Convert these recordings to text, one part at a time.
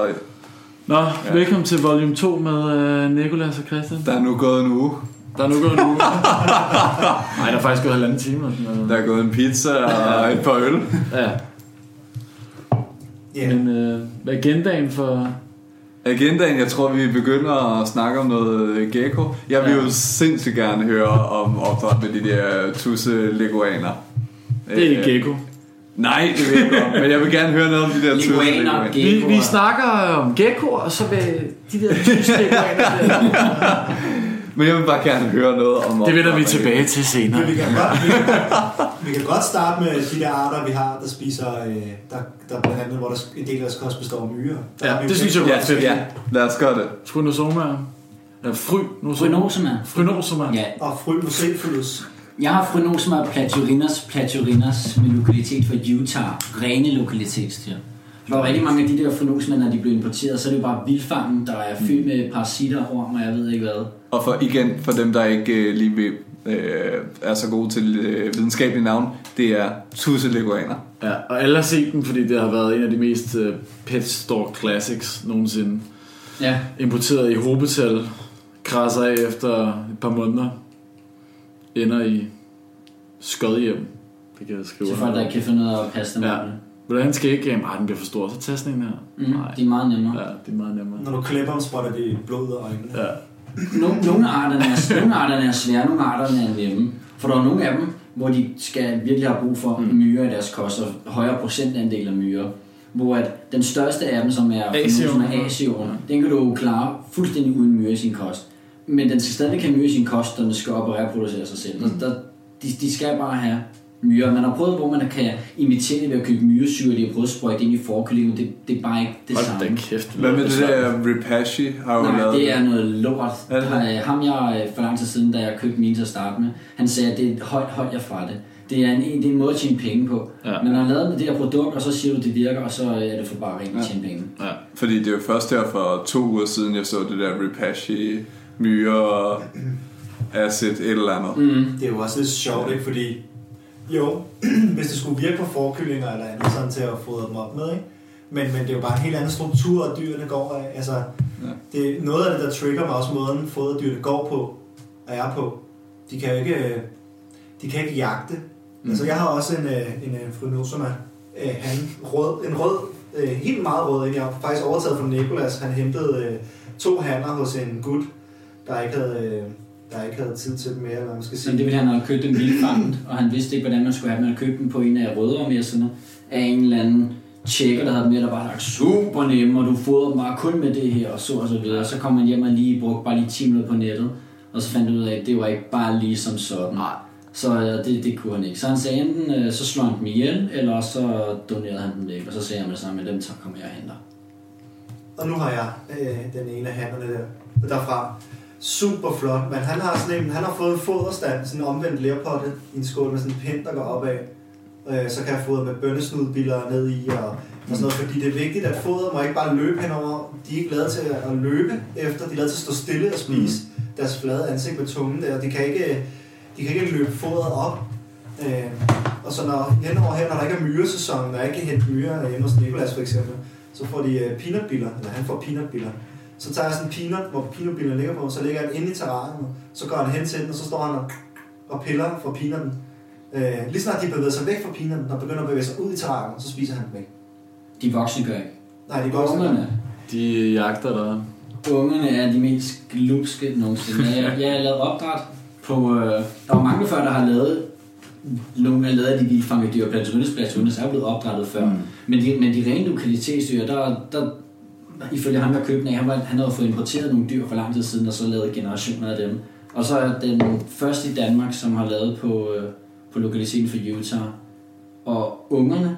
Og Nå, ja. velkommen til volume 2 med øh, Nikolas og Christian. der er nu gået en uge. Der er nu gået en uge. Nej, der er faktisk gået halvanden time. og sådan noget. Der er gået en pizza og et par øl. Ja, Ja, men øh, hvad er agendaen for... Agendaen, jeg tror, vi begynder at snakke om noget øh, gecko. Jeg vil Ja. jo sindssygt gerne høre om opdræt med de der tusse leguaner. Det er Øh, gecko. Nej, det ved jeg godt, men jeg vil gerne høre noget om de der tusse Leguaner, leguaner. Vi, vi snakker om geckoer, og så vil de der tyske der. Men jeg vil bare gerne høre noget om Det vender vi tilbage til senere. men vi kan, godt, vi, kan, vi kan godt starte med de der arter, vi har, der spiser, øh, der, der blandt andet, hvor der en del af deres kost består af myrer. Der Ja, det synes jeg fedt. Ja, ja, lad os gøre det. Frynosoma. Ja, fry. Phrynosoma. Frynosoma. Ja, Og Phrynocephalus. Jeg har Phrynosoma platurinas, platurinas med lokalitet fra Utah. Rene lokalitetsdyr. Der er rigtig mange af de der Phrynosoma, når de bliver importeret, så er det jo bare vildfangen, der er fyldt med parasitter, orm og jeg ved ikke hvad. Og for, igen, for dem, der ikke øh, lige ved, øh, er så gode til øh, videnskabelige navn, det er tusse leguaner. Ja, og alle har set den, fordi det har været en af de mest uh, pet store classics nogensinde. Ja, Importeret i hobetal, krasser af efter et par måneder, ender i skødhjem. Det kan jeg skrive. til folk, der ikke kan finde ud af at passe dem Ja. Hvordan skal ikke? Ej, den bliver for stor. Så tag sådan en her. Mm, Nej. de er meget nemmere. Ja, det er meget nemmere. Når du klipper dem, spotter det blod af øjnene. Ja. Nogle, nogle, arterne er, nogle arterne er svære, nogle arterne er nemme. For der er nogle af dem, hvor de skal virkelig have brug for mm. myrer i deres kost, og højere procentandel af myrer. Hvor at den største af dem, er som er asion, den kan du klare fuldstændig uden myre i sin kost. Men den skal stadig have myre i sin kost, og den skal op og reproducere sig selv. Mm. Der, de, de skal bare have myrer. Man har prøvet, hvor man kan imitere det ved at købe myresyre, de har prøvet at sprøjte ind i forkyllingen. Det, det er bare ikke det Hold samme. da kæft. Hvad med det der Repashi har jo Nej, lavet? det er noget lort. Er det? Der, ham jeg øh, for lang tid siden, da jeg købte mine til at starte med, han sagde, at det er højt, højt jeg fra det. Det er, en, det er en måde at tjene penge på. Ja. Men når han lavet det her produkt, og så siger du, at det virker, og så er det for bare rent at Ja. tjene penge. Ja. Fordi det er jo først her for to uger siden, jeg så det der Repashi myre og acid et eller andet. Mm. Det er jo også lidt sjovt, ikke? Fordi jo, hvis det skulle virke på forkyllinger eller andet, sådan til at fodre dem op med, ikke? Men, men det er jo bare en helt anden struktur, at dyrene går af. Altså, Ja. det er noget af det, der trigger mig også måden, foderdyrene går på og er på. De kan jo ikke, øh, de kan ikke jagte. Mm. Altså, jeg har også en, øh, en, en Phrynosoma, øh, han rød, en rød, øh, helt meget rød, jeg har faktisk overtaget fra Nikolas. Han hentede øh, to hanner hos en gut, der ikke havde, øh, der ikke havde tid til dem mere, eller man skal Så sige. det ville han have købt dem vildfanget, og han vidste ikke, hvordan man skulle have dem. Han havde købt dem på en af røddermesserne af en eller anden tjekker, der havde dem med, der bare lagt super nemme, og du fodrer dem bare kun med det her, og så og så videre. Så kom man hjem og lige brugte bare lige 10 minutter på nettet, og så fandt du ud af, at det var ikke bare lige som sådan. Nej. Så øh, det, det kunne han ikke. Så han sagde enten, øh, så slog han dem ihjel, eller så donerede han dem væk, og så sagde han med det samme, at dem så kommer jeg og henter. Og nu har jeg øh, den ene af hannerne der, derfra. Super flot, men han har, sådan en, han har fået en foderstand, sådan en omvendt lærpotte i en skål med sådan en pind, der går opad. Øh, så kan jeg fodre med bønnesnudbiller ned i og, og sådan noget, fordi det er vigtigt, at fodret må ikke bare løbe henover. De er ikke lavet til at løbe efter, de er lavet til at stå stille og spise mm. deres flade ansigt med tungen der. De kan ikke, de kan ikke løbe fodret op. Øh, og så når henover her, når der ikke er myresæson, når jeg ikke kan hente myre hjemme hos Nikolas for eksempel, så får de uh, peanutbiller, eller han får peanutbiller. Så tager jeg sådan en peanut, hvor peanutbiller ligger på, så lægger jeg den inde i terrariet, så går han hen til den, og så står han og, og piller for peanuten. Øh, lige snart de bevæger sig væk fra peanuten, og begynder at bevæge sig ud i terrariet, så spiser han den væk. De voksne gør ikke. Nej, de går også Ungerne, De jagter der. ungerne er de mest glupske nogensinde. Jeg, jeg har lavet opdræt på... Øh, der var mange før, der har lavet nogle af lavet af de vildfangede dyr, Platonus Platonus er blevet opdrettet før. Mm. Men, de, men de rene lokalitetsdyr, der, der ifølge ham, der købte den af, han, var, han havde fået importeret nogle dyr for lang tid siden, og så lavet generationer af dem. Og så er den første i Danmark, som har lavet på, øh, på lokaliteten for Utah. Og ungerne,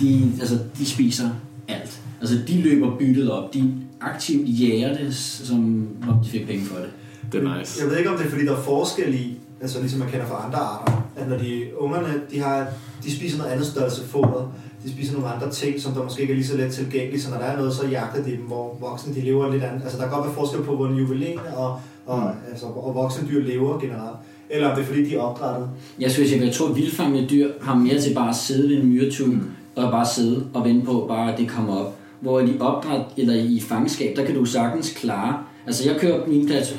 de, altså, de spiser alt. Altså, de løber byttet op. De aktivt jager det, som om de fik penge for det. Det er nice. Jeg ved ikke, om det er, fordi der er forskel i, altså ligesom man kender fra andre arter, at når de ungerne, de, har, de spiser noget andet størrelse foder, de spiser nogle andre ting, som der måske ikke er lige så let tilgængelige, så når der er noget, så jagter de dem, hvor voksne de lever lidt andet. Altså der kan godt være forskel på, hvordan juvelene og, og, mm. altså, og voksne dyr lever generelt. Eller om det er fordi, de er opdrettet. Jeg synes, jeg, jeg tror, at vildfangede dyr har mere til bare at sidde ved en myretube, mm. og bare sidde og vente på, bare at det kommer op. hvor i opdræt eller i fangenskab, der kan du sagtens klare. Altså jeg kører min plads,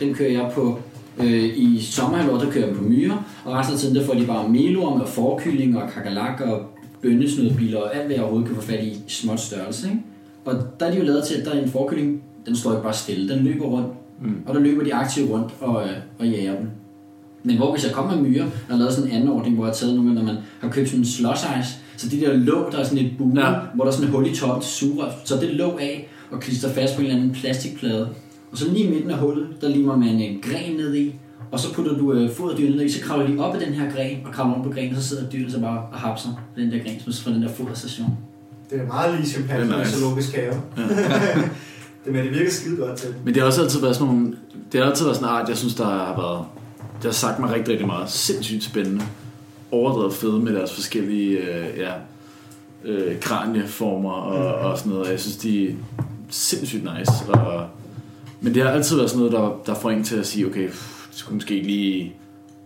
den kører jeg på øh, i sommerhalvåret, der kører jeg på myrer, og resten af tiden der får de bare melorm og forkylling og kakalak og bønnesnødbiler og alt, hvad jeg overhovedet kan få fat i i småt størrelse. Ikke? Og der er de jo lavet til, at der er en forkylling, den står ikke bare stille, den løber rundt. Mm. Og der løber de aktivt rundt og, øh, og jager dem. Men hvor hvis jeg kommer med myrer, der har lavet sådan en anden ordning, hvor jeg har taget nogle, når man har købt sådan en slush ice, så de der låg, der er sådan et bue, Ja. hvor der er sådan et hul i toppen til sugerør, så det låg af og klister fast på en eller anden plastikplade. Og så lige midten af hullet, der limer man en gren ned i, og så putter du øh, foderdyrene ned i, så kravler de op af den her gren, og kravler om på grenen, og så sidder dyrene så bare og hapser på den der gren, som er fra den der foderstation. Det er meget lige chimpanser Det er i nice. zoologisk have. Ja. det, men det virker skide godt til. Men det har også altid været sådan nogle, det har altid været sådan en art, jeg synes, der har været, det har sagt mig rigtig, rigtig meget. Sindssygt spændende. Overdrevet fede med deres forskellige, øh, ja, øh, kranieformer og, og sådan noget. Og jeg synes, de er sindssygt nice. Og, men det har altid været sådan noget, der, der får en til at sige, okay, pff, skulle måske ikke lige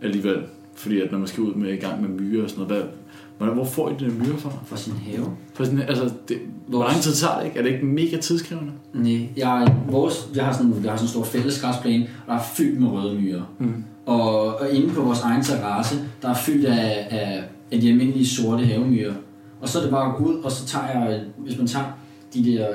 alligevel. Fordi at når man skal ud med i gang med myrer og sådan noget, hvad, hvordan, hvor får I de der myrer fra? Fra sin have. For sådan, altså, det, hvor lang tid tager det ikke? Er det ikke mega tidskrævende? Nej, jeg, vores, jeg har sådan, jeg har sådan en stor fælles græsplæne, og der er fyldt med røde myrer. Mm. Og, og inde på vores egen terrasse, der er fyldt af, af, af de almindelige sorte havemyrer. Og så er det bare at gå ud, og så tager jeg, hvis man tager de der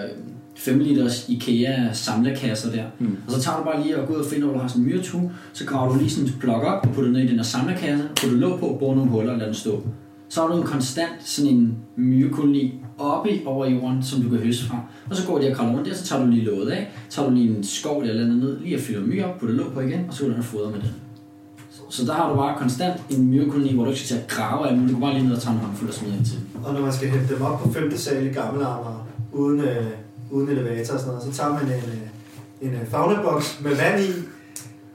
5 liters IKEA samlerkasser der, Mm. og så tager du bare lige og går ud og finder, hvor du har sådan en myretue, så graver du lige sådan en plok op, og putter ned i den her samlerkasse, putter låg på, borer nogle huller og lader den stå. Så har du en konstant sådan en myrekoloni oppe i- over jorden, som du kan høste fra. Og så går de og kravler rundt der, så tager du lige låget af, tager du lige en skov eller andet ned, lige og fylder myre op, putter låg på igen, og så går du og fodre med den. Så der har du bare konstant en myrekoloni, hvor du ikke skal til at grave af, men du kan bare lige ned og tage en håndfuld og smide ind til. Og når man skal hente dem op på 5. sal i gamle armer, uden, øh, uden elevator og sådan noget, så tager man en, øh, en øh, fagneboks med vand i,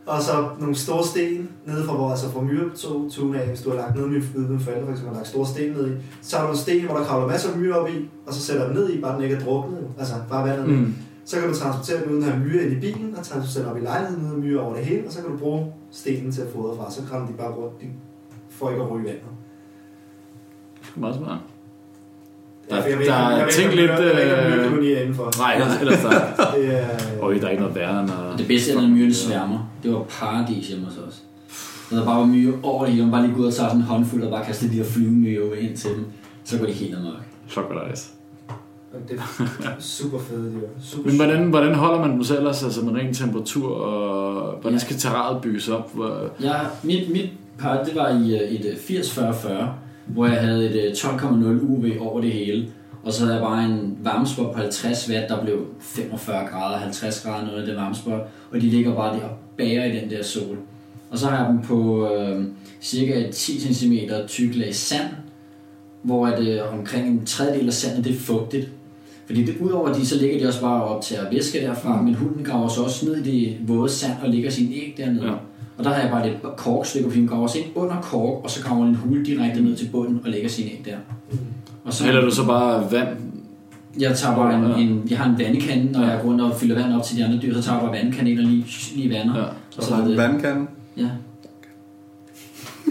og så nogle store sten nede fra, hvor, altså fra myretuen af, hvis du har lagt ned med mine forældre, for eksempel har lagt store sten ned i, så tager du en sten, hvor der kravler masser af myre op i, og så sætter den ned i, bare den ikke er druknet, altså bare vandet. Mm. Så kan du transportere den uden at have myre ind i bilen, og transportere den op i lejligheden uden myre over det hele, og så kan du bruge stenen til at fodre fra, så kravler de bare rundt, de får ikke at ryge i vandet. Det er meget smart. Ja, Der- jeg ved der er tænkt ikke, lidt, jeg ved ikke, øh, er indenfor. Nej, ellers der, Det er, Øj, der er ikke noget værre end. Og det bedste er, når myrerne sværmer. Det var paradis hjemme hos os. Når der bare var myre over det hele, og man bare lige gå ud og tage sådan en håndfuld og bare kaste de her flyvemyre ind til dem. Så går de helt amok. Fuck, hvor nice. det er super fede dyr. Super Men hvordan, hvordan holder man dem så ellers, altså med ren temperatur, og hvordan skal terræet bygges op? Hvor, Ja, mit, mit par, det var i øh, et øh, 80-40-40, hvor jeg havde et øh, 12,0 UV over det hele. Og så havde jeg bare en varmespot på 50 watt, der blev 45 grader, 50 grader noget af det varmespot. Og de ligger bare der og bager i den der sol. Og så har jeg dem på øh, cirka et 10 cm tyk lag sand, hvor at, øh, omkring en tredjedel af sandet det er fugtigt. Fordi det, udover de, så ligger de også bare op til at væske derfra, men hunden graver så også ned i det våde sand og lægger sin æg dernede. Ja. Ja. Og der har jeg bare et korkstykke, fordi hun graver sig ind under kork, og så hun en hul direkte ned til bunden og lægger sin æg der. Og så, Hælder du så bare vand? jeg tager bare en, Ja. en, jeg har en vandkande, når jeg går rundt og fylder vand op til de andre dyr, så tager jeg bare vandkanel og lige, lige vander. Ja. Og så er det, Vandkanden. ja.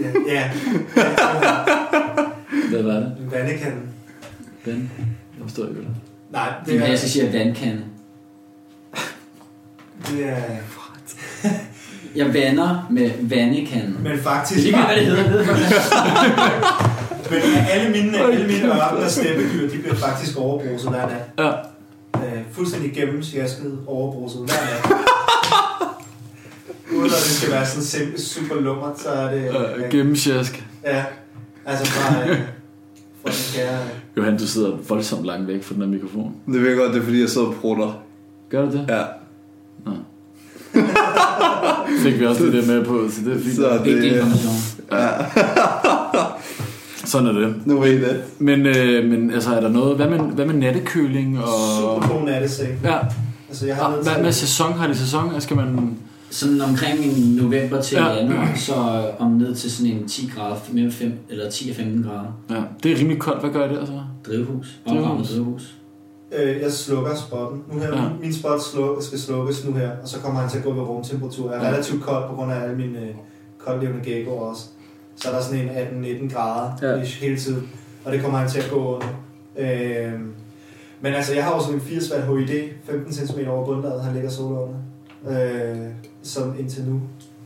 Ja, ja. Hvad var det? En vandekande. Vand? Jeg forstår ikke, hvad det Nej, Det det er, jeg skal sige vandkande. det er... Jeg vander med vandekanden. Men Det er faktisk... lige meget, hvad det hedder. Er. Men alle mine, alle mine ørken og steppedyr, de bliver faktisk overbruset hver nat. Ja. Øh, fuldstændig gennemsjasket overbruset hver nat. Uden at det skal være sådan simpelt super lummert, så er det... Øh, Gennemsjask. Ja, altså fra, øh, fra den kære... Johan, du sidder voldsomt langt væk fra den her mikrofon. Det ved jeg godt, det er fordi, jeg sidder og prutter. Gør du det? Ja, Fik vi også det der med på, så det er fint. så Vigtig det... information. Sådan er det. Nu ved I det. Men, øh, men altså, er der noget... Hvad med, hvad med nattekøling og... Super god natteseng. Ja. Altså, jeg har Ah, Hvad med sæson? Har de sæson? Skal man... Sådan omkring en november til Ja. ja. januar, så øh, om ned til sådan en 10 grader, mellem 5 eller 10 og 15 grader. Ja, det er rimelig koldt. Hvad gør det altså? Drivhus. Drivhus. Drivhus. Øh, jeg slukker spotten. Nu her, Ja. min spot sluk, skal slukkes nu her, og så kommer han til at gå ved rumtemperatur. Jeg er Ja. relativt kold på grund af alle mine øh, koldlevende geckoer også. Så er der sådan en 18-19 grader Ja. hele tiden, og det kommer han til at gå under. Øh, Men altså, jeg har jo sådan en 80 watt HID, 15 cm over bundlaget, han ligger solo under, øh, som indtil nu.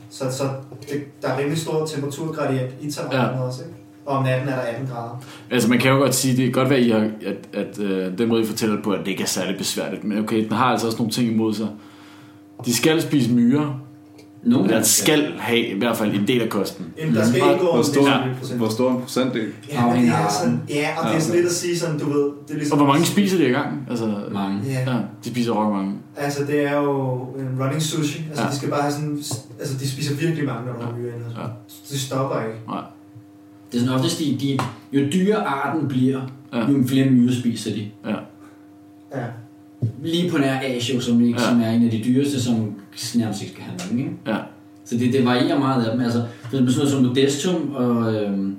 Så, så det, der er rimelig stor temperaturgradient i terrænet ja. også, ikke? Og om natten er der 18 grader. Altså man kan jo godt sige, det kan godt være, I har, at, at øh, den måde I fortæller det på, at det ikke er særlig besværligt. Men okay, den har altså også nogle ting imod sig. De skal spise myrer. Nogle af skal have i hvert fald en del af kosten. Jamen, der skal Mm. indgå Hvor stor, procent. hvor stor en procentdel? Ja, men det er sådan, ja, og det er Ja. sådan lidt at sige sådan, du ved, det er ligesom... Og hvor mange spiser de i gang? Altså, mange. Ja, Ja, de spiser rock mange. altså det er jo en running sushi. Altså Ja. de skal bare have sådan, altså de spiser virkelig mange, når der er myrer inde. Ja. De stopper ikke. Det er sådan oftest, de, de, jo dyrere arten bliver, Ja. jo flere myrer spiser de. Ja. Ja. Lige på nær Asio, som, ikke, Ja. som er en af de dyreste, som nærmest ikke skal have nogen. Ikke? Ja. Så det, det varierer meget af dem. Altså, for eksempel sådan noget som Modestum, og øhm,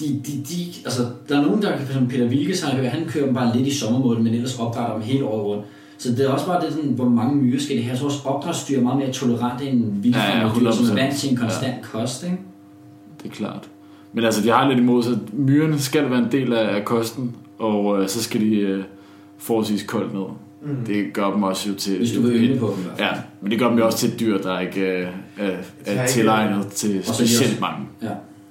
de, de, de, altså, der er nogen, der, som Peter Wilkes, han, han kører dem bare lidt i sommermåden, men ellers opdrætter dem hele året rundt. Så det er også bare det, sådan, hvor mange myrer skal det have. Så også opdrætsdyr er meget mere tolerante end vilde Ja, ja, dyr, som er 100%. vant til en konstant ja. kost. Ikke? Det er klart. Men altså, de har lidt imod sig. Myrerne skal være en del af, af kosten, og øh, så skal de øh, forholdsvis koldt ned. Mm. Det gør dem også jo til... Hvis du vil på dem. Ja, men det gør dem jo også til et dyr, der ikke øh, er, er ikke- tilegnet til er de specielt mange. Ja.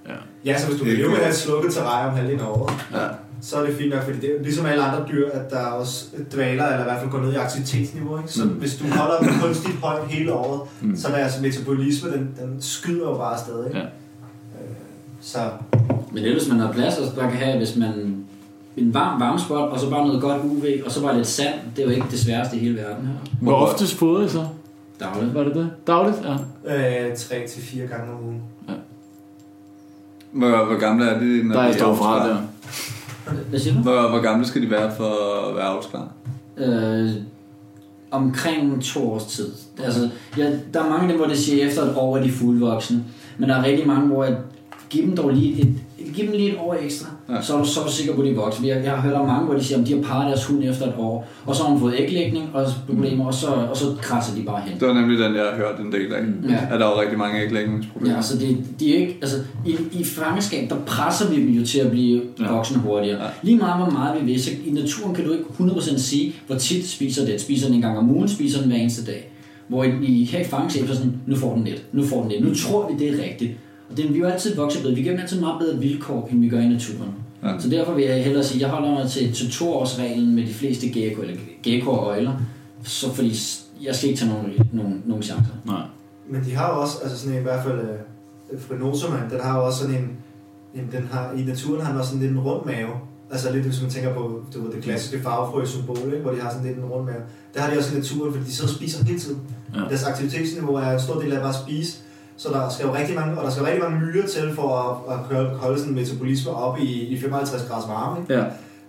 Ja. Ja, så hvis du vil leve med at have et slukket terræn om halvdelen af året, ja. så er det fint nok, fordi det er ligesom alle andre dyr, at der også dvaler, eller i hvert fald går ned i aktivitetsniveau. Ikke? Så Mm. hvis du holder dem kunstigt højt hele året, Mm. så er deres metabolisme, den, den skyder jo bare afsted. Ikke? Ja. Så Men ellers hvis man har plads, og der kan have, hvis man en varm varmespot, og så bare noget godt UV, og så bare lidt sand, det er jo ikke det sværeste i hele verden her. Hvor oftest fodrer I så? Dagligt. Var det det? Dagligt? Ja. øh, 3-4 gange om ugen. Hvor, hvor gamle er de, når Der er de jeg står fra der. Hvad siger du? Hvor, hvor gamle skal de være for at være avlsklar? Øh, omkring to års tid. Altså, ja, der er mange af dem, hvor det siger efter et år, er de fuldvoksne. Men der er rigtig mange, hvor jeg giver dem dog lige et, giv dem lige et år ekstra, Ja. så, er du, så er du sikker på, at de er voksne. Jeg, jeg har hørt om mange, hvor de siger, at de har parret deres hund efter et år, og så har hun fået æglægning og problemer, og så, og så krasser de bare hen. Det var nemlig den, jeg har hørt en del af. Ja. At der var rigtig mange æglægningsproblemer. Ja, så det, de er ikke, altså, i, i fangeskab, der presser vi dem jo til at blive Ja. voksne hurtigere. Ja. Lige meget, hvor meget vi vil, så i naturen kan du ikke 100% sige, hvor tit spiser den. Spiser den en gang om ugen, spiser den hver eneste dag. Hvor i, her i fangeskab, så er sådan, nu får den lidt, nu får den lidt, nu tror vi, det er rigtigt. Det, vi er jo altid vokset bedre. Vi giver dem altid meget bedre vilkår, end vi gør i naturen. Ja. Så derfor vil jeg hellere sige, at jeg holder mig til, til toårsreglen med de fleste gecko, eller gecko og øjler. Så fordi jeg skal ikke tage nogen, nogen, nogen chancer. Nej. Men de har jo også, altså sådan en, i hvert fald øh, Frenosoman, den har jo også sådan en, en, den har, i naturen har den også sådan lidt en rund mave. Altså lidt, hvis man tænker på du ved, det klassiske farvefrø-symbol, ikke? hvor de har sådan lidt en rund mave. Det har de også i naturen, fordi de sidder og spiser hele tiden. Ja. Deres aktivitetsniveau er en stor del af bare at spise. Så der skal jo rigtig mange, og der skal rigtig mange myrer til for at, at holde- sådan metabolisme op i, i 55 graders varme. Ikke?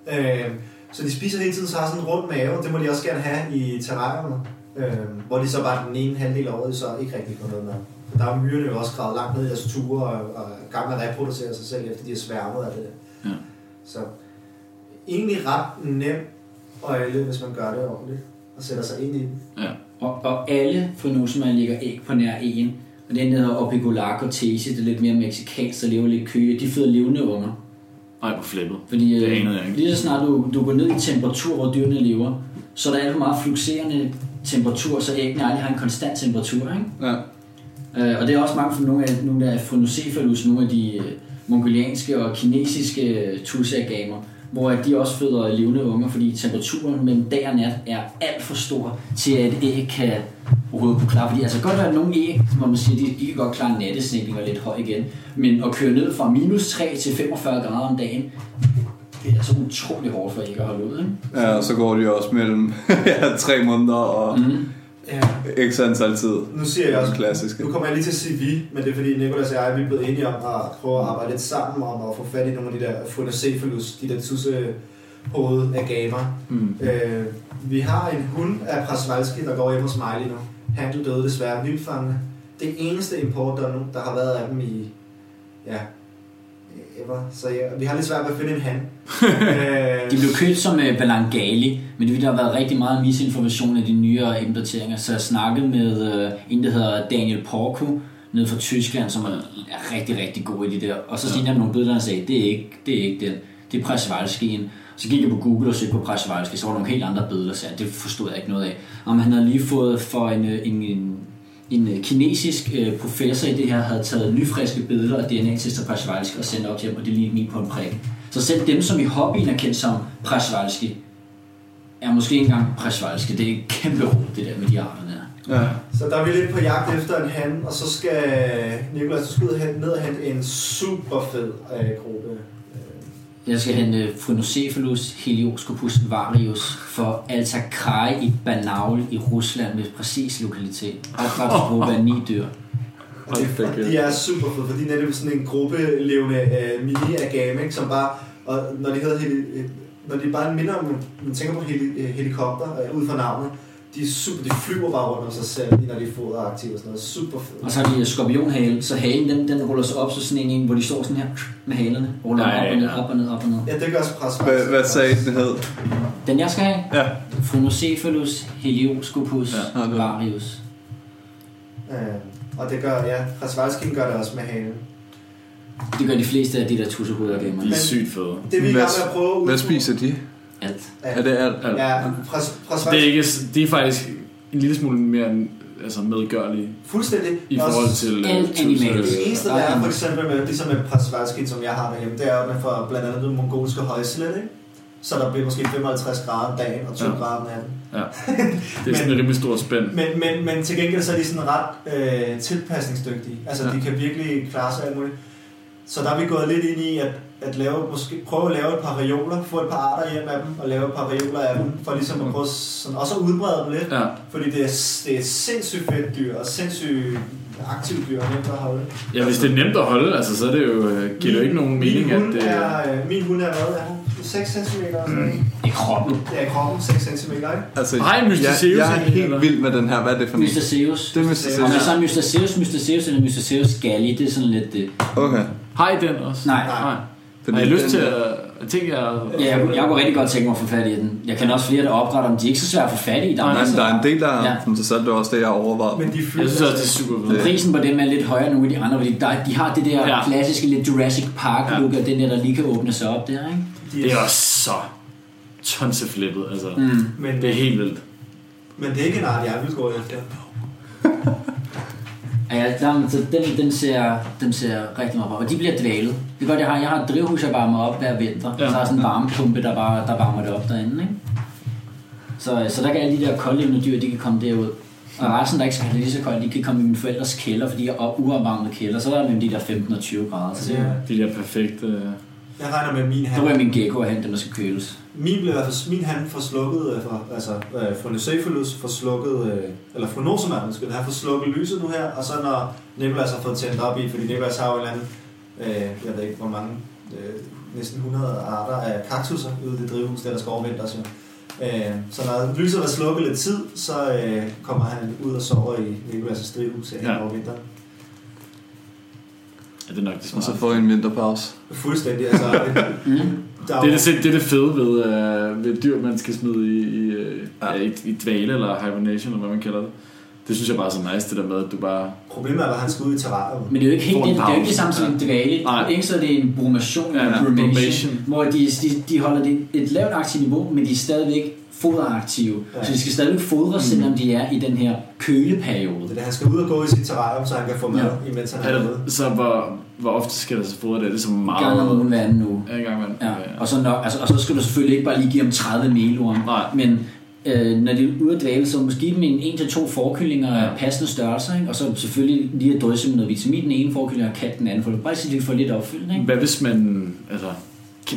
Ja. Øh, så de spiser hele tiden, så har sådan en rund mave. Det må de også gerne have i terrarierne. Øh, hvor de så bare den ene halvdel af året så ikke rigtig får noget med. For der er myrerne jo også gravet langt ned i deres ture og, og er i gang med at reproducere sig selv, efter de har sværmet af det. Ja. Så egentlig ret nem øjle, hvis man gør det ordentligt og sætter sig ind i den. Og, og alle frenosimer ligger æg på nær en. Og den der hedder Opigolaco tesi, det er lidt mere mexikansk, der lever lidt køge. De føder levende unger. Ej, hvor flippet. Fordi Det øh, anede jeg ikke. lige så snart du, du går ned i temperatur, hvor dyrene lever, så er der alt for meget flukserende temperatur, så æggene aldrig har en konstant temperatur. Ikke? Ja. Øh, og det er også mange for nogle af, nogle af Phrynocephalus, nogle af de øh, mongolianske og kinesiske øh, tusagamer, hvor at de også føder levende unger, fordi temperaturen mellem dag og nat er alt for stor til, at æg kan overhovedet kunne klare. Fordi altså godt være nogle æg, hvor man siger, de, de kan godt klare en nattesænkning og lidt høj igen, men at køre ned fra minus 3 til 45 grader om dagen, det er altså utrolig hårdt for æg at holde ud. Ikke? ja, og så går de også mellem ja, tre måneder og Mm. Ja. x antal tid. Nu siger jeg også, Klassiske. nu kommer jeg lige til at sige vi, men det er fordi Nicolas og jeg vi er blevet enige om at prøve at arbejde lidt sammen om at få fat i nogle af de der Phrynocephalus, de der tusse hoved af gamer. Mm. Øh, vi har en hund af Prasvalski, der går hjemme hos lige nu. Han døde desværre vildfangende. Det eneste import, der, nu, der har været af dem i... Ja, ever. Så ja, vi har lidt svært ved at finde en han. øh, De blev købt som uh, Balangali, men det der har været rigtig meget misinformation af de nyere implementeringer. Så jeg snakkede med uh, en, der hedder Daniel Porco, nede fra Tyskland, som er, er rigtig, rigtig god i de der. Og så ja. jeg nogle billeder, og sagde, det er ikke, det er ikke den. Det er Presvalskien. Så gik jeg på Google og søgte på Prasjevalski, så var der nogle helt andre billeder, så det forstod jeg ikke noget af. Om han havde lige fået for en, øh, en, en, en øh, kinesisk øh, professor i det her, havde taget nyfriske billeder af DNA-tester Prasjevalski og sendt op til ham, og det lignede min på en prik. Så selv dem, som i hobbyen er kendt som Prasjevalski, er måske ikke engang Prasjevalski. Det er et kæmpe råd, det der med de arter der. Ja. Så der er vi lidt på jagt efter en han, og så skal Nikolaj så skal ud og hente- ned og hente en super fed øh, gruppe. Øh, Jeg skal hente Phrynocephalus helioscopus varius for Altakraj i Banaul i Rusland med præcis lokalitet. Opdrætsgruppe af ni dyr. Og de er super fede, for de er netop sådan en gruppe levende øh, mini agame, ikke, som bare, og når de hedder heli, øh, når de bare minder om, man tænker på heli, øh, helikopter, øh, ud fra navnet, de, er super, de flyver bare rundt om sig selv, når de er foderaktive og sådan noget. Super fedt. Og så har de skorpionhale, så halen den, den ruller sig op, så sådan en, en, hvor de står sådan her med halerne. Ruller Nej, op og ned, op og ned, op og ned. Ja, det gør også pres. Hvad, hvad sagde den hed? Den jeg skal have, Ja. Phrynocephalus helioscopus Ja, det- varius. Øh, og det gør, ja, Prasvalskin gør det også med halen. Det gør de fleste af de der tussehoveder gamer. De er sygt fede. Det er vi i gang med Hvad- at prøve at Hvad spiser de? Alt. Er det alt? alt. Ja, pres, pres, Det er, ikke, det er faktisk en lille smule mere altså medgørlig fuldstændig. i forhold til øh, Alt tusind- animalisk. Det eneste, der er for eksempel med, ligesom med Prasvalskin, som jeg har derhjemme, det er, at man får blandt andet den mongolske højslet, ikke? Så der bliver måske 55 grader om dagen og 20 Ja. grader om natten. Ja. Det er sådan en rimelig stor spænd. Men, men, men til gengæld så er de sådan ret øh, tilpasningsdygtige. Altså Ja. ja. de kan virkelig klare sig alt muligt. Så der er vi gået lidt ind i at, at lave, måske prøve at lave et par reoler, få et par arter hjem af dem, og lave et par reoler af dem, for ligesom at prøve sådan, også at udbrede dem lidt. Ja. Fordi det er, det er sindssygt fedt dyr, og sindssygt aktivt dyr, og nemt at holde. ja, hvis det er nemt at holde, altså, så er det jo, øh, giver det jo ikke nogen mening, min hund at det... er, øh, Min hund er hvad? Er hun 6 cm? Mm. I kroppen. Ja, i kroppen 6 cm, ikke? Altså, Hej, Mysticeus, jeg, jeg er helt eller? vild med den her. Hvad er det for en? Mystaceus. Det er Om Mysticeus. det så er Mystaceus, Mystaceus eller Mystaceus galli, det er sådan lidt det. Okay. Hej den også. Nej. Nej. Fordi Har I lyst den- til at... Jeg tænker, jeg... Ja, jeg, jeg kunne rigtig godt tænke mig at få fat i den. Jeg kender også flere, der opretter dem. De er ikke så svære at få fat i. Der er Nej, masser. der er en del, der Ja. er interessant. Det var også det, jeg overvejede. Men de fylder Jeg synes også, det er super Men fedt. Prisen på dem er lidt højere end nogle af de andre, fordi der, de har det der Ja. klassiske lidt Jurassic Park Ja. look, og den der, der lige kan åbne sig op der, ikke? de Det er også så tonseflippet, altså. Mm. men, Det er helt vildt. men det er ikke en art, jeg vil gå efter. Ja, der, så den, den, ser, den ser rigtig meget bra. Og de bliver dvalet. Det er godt, jeg har, jeg har et drivhus, jeg varmer op hver vinter. Ja. Så har jeg sådan en varmepumpe, der, bare, der varmer det op derinde, ikke? Så, så der kan alle de der koldlevende dyr, de kan komme derud. Og resten, der ikke skal have det lige så koldt, de kan komme i min forældres kælder, fordi jeg er op- uopvarmet kælder. Så er der mellem de der 15 og 20 grader. Så det, Ja. De der perfekte... øh, Jeg regner med, min så han, ryger min gecko og hen, den der skal køles. min, blev, i hvert fald- min han får slukket, øh, for, altså øh, Phrynocephalus får slukket, øh, eller Phrynosoman, skal han får slukket lyset nu her, og så når Nicolas har fået tændt op i, fordi Nicolas har jo en eller anden, øh, jeg ved ikke hvor mange, øh, næsten 100 arter af kaktusser ude i det drivhus, der, der skal overvintres jo. Øh, så når lyset var slukket lidt tid, så øh, kommer han ud og sover i Nicolas' drivhus her Ja. over vinteren. Ja, det er nok det Og smarte. så får I en vinterpause. Fuldstændig, altså. Mm. Der Det er det, det, er det fede ved, øh, ved dyr, man skal smide i, i, øh, Ja. ja. i, i dvale eller hibernation, eller hvad man kalder det. Det synes jeg bare er så nice, det der med, at du bare... Problemet er, at han skal ud i terrarium. Men det er jo ikke helt en det, det, er jo ikke det samme som en dvale. Nej. Ikke så er det en brumation, Ja, ja, ja, brumation, brumation. hvor de, de, de holder det et lavt aktivt niveau, men de er stadigvæk foderaktive. Ja. Ja. Så de skal stadigvæk fodres, Mm. selvom de er i den her køleperiode. Det er det, han skal ud og gå i sit terrarium, så han kan få mad, Ja. imens han Er er det, ude. så hvor, hvor ofte skal der så fodre det? Er det så En meget? gang om ugen hver anden uge. Ja, en gang om Ja. Og, så nok, altså, og så skal du selvfølgelig ikke bare lige give dem 30 melorm. Nej. Men øh, når de er ude at dvale, så måske give dem en 1-2 forkyllinger af passende størrelse, ikke? og så selvfølgelig lige at drysse med noget vitamin den ene forkylling og kat den anden, for bare så de får lidt opfyldt. Ikke? Hvad hvis man... Altså,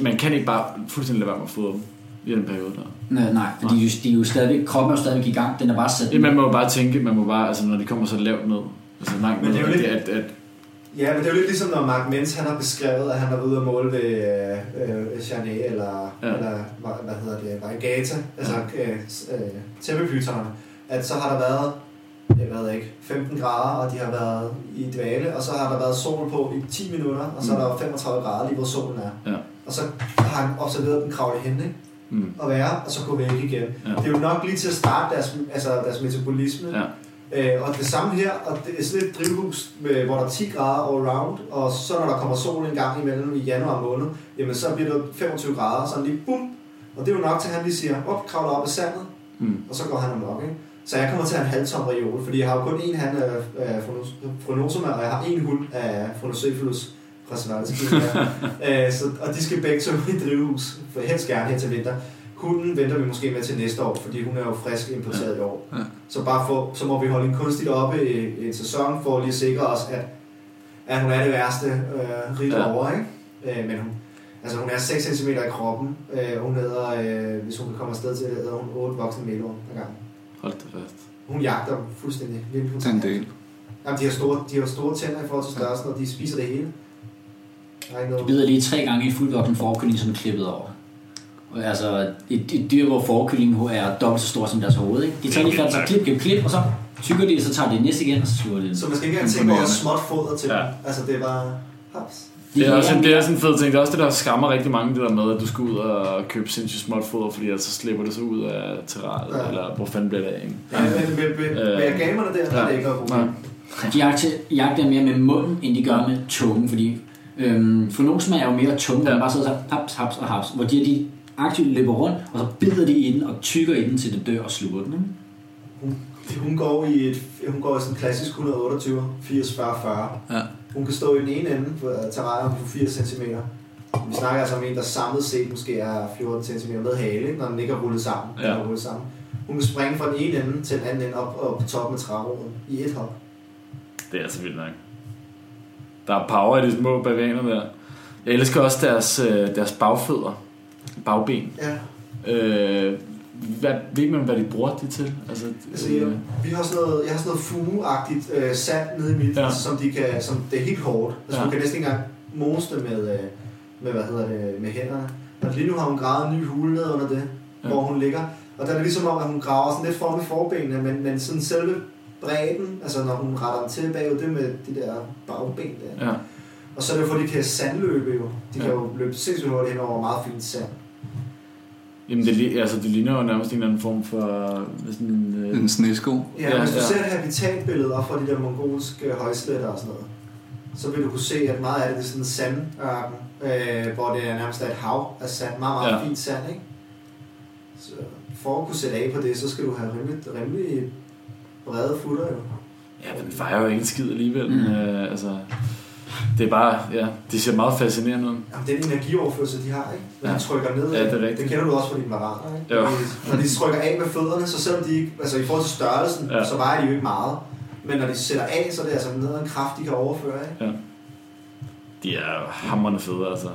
man kan ikke bare fuldstændig lade være med at fodre dem i den periode der. Nej, nej, fordi de, er jo- de er jo stadigvæk, kroppen er jo stadigvæk i gang, den er bare sat Ja, man må jo bare tænke, man må bare, altså når de kommer så lavt ned, altså langt ned, det er jo at, lidt- at, at, Ja, men det er jo lidt ligesom, når Mark Mens han har beskrevet, at han har ude at måle ved øh, øh, Charnay eller, Ja. ja. eller hvad, hvad hedder det, Varigata, altså øh, s- øh, tæppepytonerne, at så har der været, jeg ved ikke, 15 grader, og de har været i dvale, og så har der været sol på i 10 minutter, og så er der 35 grader lige hvor solen er. Ja. Og så har han observeret den kravle hen, ikke? mm, og være, og så gå væk igen. Ja. Ja. Det er jo nok lige til at starte deres, altså deres metabolisme. Ja. Øh, og det samme her, og det er sådan et drivhus, med, hvor der er 10 grader all round, og så når der kommer sol en gang imellem i januar måned, jamen så bliver det 25 grader, så lige bum, Og det er jo nok til, at han lige siger, op, kravler op i sandet, Mm. og så går han amok, ikke? Så jeg kommer til at have en halvtom reol, fordi jeg har jo kun én hand af, af Fronosoma, og jeg har én hund af Phronocephalus fra Sverige. øh, så, og de skal begge to i drivhus, for helst gerne her til vinter. Hunden venter vi måske med til næste år, fordi hun er jo frisk importeret i år. Ja. Så bare for, så må vi holde hende kunstigt oppe i, i en sæson, for at lige sikre os, at, at hun er det værste øh, ridt Ja. ja. over, ikke? Øh, men hun, altså hun er 6 cm i kroppen. Øh, hun æder, øh, hvis hun kan komme afsted til det, æder hun 8 voksne melorm ad gangen. Hold da fast. Hun jagter dem fuldstændig Det er en del. Jamen, de har store, de har store tænder i forhold til størrelsen, og de spiser det hele. Der er ikke De bider lige tre gange i fuldvoksen forkylling, som er klippet over. Og Altså, et, et dyr, hvor forkyllingen er dobbelt så stor som deres hoved. Ikke? De tager lige fat, så klip, klip, klip, og så tykker de så tager de det næste igen, og så sluger de det. Så man skal ikke engang tænke over småt foder til Ja. Altså, det er bare... Haps. Det er, også, det er sådan en fed ting. Det er også det, der skræmmer rigtig mange, det der med, at du skal ud og købe sindssygt småt foder, fordi ellers så slipper det så ud af terrariet, Ja. eller hvor fanden bliver det af, ikke? Ja, men med, med, med, med gamerne der, der er det ikke noget. De jagter, jagter mere med munden, end de gør med tungen, fordi øhm, fornosma er jo mere tunge, Ja. man bare sidder så haps, haps og haps, hvor de, de aktivt løber rundt, og så bider de i den og tykker i den, til det dør og sluger den. Ikke? Hun, hun går i et, hun går i sådan en klassisk 128, 80, 40, 40. Ja. Hun kan stå i den ene ende på terrariet på 80 cm. Vi snakker altså om en, der samlet set måske er 14 cm med hale, når den ikke er rullet sammen. Den Ja. er rullet sammen. Hun kan springe fra den ene ende til den anden ende op, op på toppen af træroden i et hop. Det er altså vildt nok. Der er power i de små bavaner der. Jeg elsker også deres, øh, deres bagfødder. Bagben. Ja. Øh, hvad, ved man, hvad de bruger det til? Altså, Altså, jeg, øh, vi har sådan noget, jeg har sådan noget fugeagtigt øh, sand nede i mit, Ja. som, de kan, som det er helt hårdt. Altså, Ja. du kan næsten ikke engang mose det med, øh, med, hvad hedder det, med hænderne. Og lige nu har hun gravet en ny hule ned under det, Ja. hvor hun ligger. Og der er det ligesom om, at hun graver sådan lidt form i forbenene, men, men sådan selve bredden, altså når hun retter den til bagud, det med de der bagben der. ja. Og så er det jo, for de kan sandløbe jo. De kan Ja. jo løbe sindssygt hurtigt hen over meget fint sand. Jamen, det, altså, det ligner jo nærmest en eller anden form for sådan en... Øh, En snesko. Ja, Ja, hvis du ja. ser et habitatbillede op fra de der mongolske højsletter og sådan noget, så vil du kunne se, at meget af det, det er sådan en sandørken, øh, hvor det er nærmest er et hav af sand, meget, meget Ja. fint sand, ikke? Så for at kunne sætte af på det, så skal du have rimelig, rimelig brede futter jo. ja, den vejer jo ikke en skid alligevel. Mm. Øh, altså, det er bare, ja, det ser meget fascinerende ud. Jamen, den energioverførsel, de har, ikke? Når Ja. de trykker ned, Ja, det er rigtigt. det kender du også fra dine varaner, ikke? Jo. Når de, trykker af med fødderne, så selvom de ikke, altså i forhold til størrelsen, Ja. ja. så vejer de jo ikke meget. Men når de sætter af, så er det altså af en kraft, de kan overføre, ikke? De er hammerende fede, altså.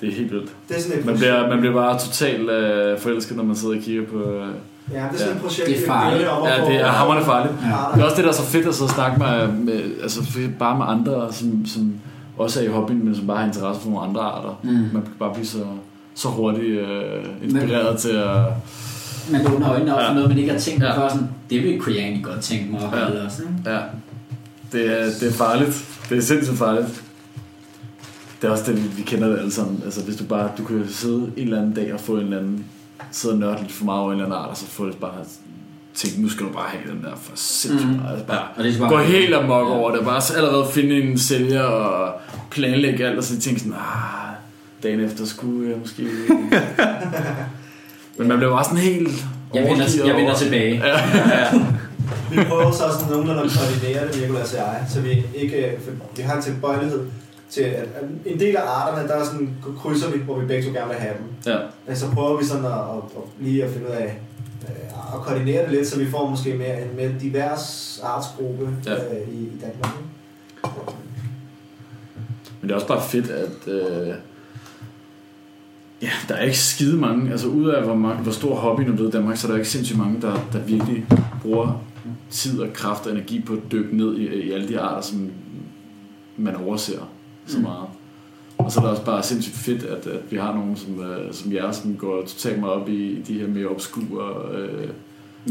Det er helt vildt. Det er sådan et Man bliver, man bliver bare totalt øh, forelsket, når man sidder og kigger på... Øh, Ja, det er sådan et projekt, Det er vi farligt. ja, det er hammerende farligt. Ja. Det er også det, der er så fedt at sidde og snakke med, med altså bare med andre, som, som også er i hobbyen, men som bare har interesse for nogle andre arter. Mm. Man kan bare blive så, så hurtigt øh, inspireret til at... Man åbner øjnene op for Ja. noget, man ikke har tænkt på Ja. før. Sådan, det vil kunne jeg egentlig godt tænke mig at Ja. også. ikke? Ja, det er, det er farligt. Det er sindssygt farligt. Det er også det, vi, vi kender det alle sammen. Altså, hvis du bare, du kan sidde en eller anden dag og få en eller anden, sidde og nørde lidt for meget over en eller anden art, og så få det bare tænke, nu skal du bare have den der for sindssygt meget. Altså, bare Og det skal gå bare- helt amok Ja. over det. Bare så allerede finde en sælger og planlægge alt, og så tænke sådan, ah, dagen efter skulle jeg måske... Men man bliver bare sådan helt Jeg vender, overgivet jeg vender tilbage. Ja, ja. Vi prøver så sådan nogenlunde at koordinere det, Nicolas og jeg, så vi ikke, øh, vi har en tilbøjelighed til, at en del af arterne, der er sådan, krydser vi, hvor vi begge to gerne vil have dem. ja. Så prøver vi sådan at, at, at lige at finde ud af, øh, at koordinere det lidt, så vi får måske mere en mere divers artsgruppe Ja. øh, i, i Danmark. Men det er også bare fedt, at... Øh, ja, der er ikke skide mange. Altså ud af hvor, mange, hvor stor hobby nu er blevet i Danmark, så er der ikke sindssygt mange, der, der virkelig bruger tid og kraft og energi på at dykke ned i, i alle de arter, som man overser så Mm. meget. Og så er det også bare sindssygt fedt, at, at vi har nogen som, øh, som jer, som går totalt meget op i, i de her mere obskure... Øh,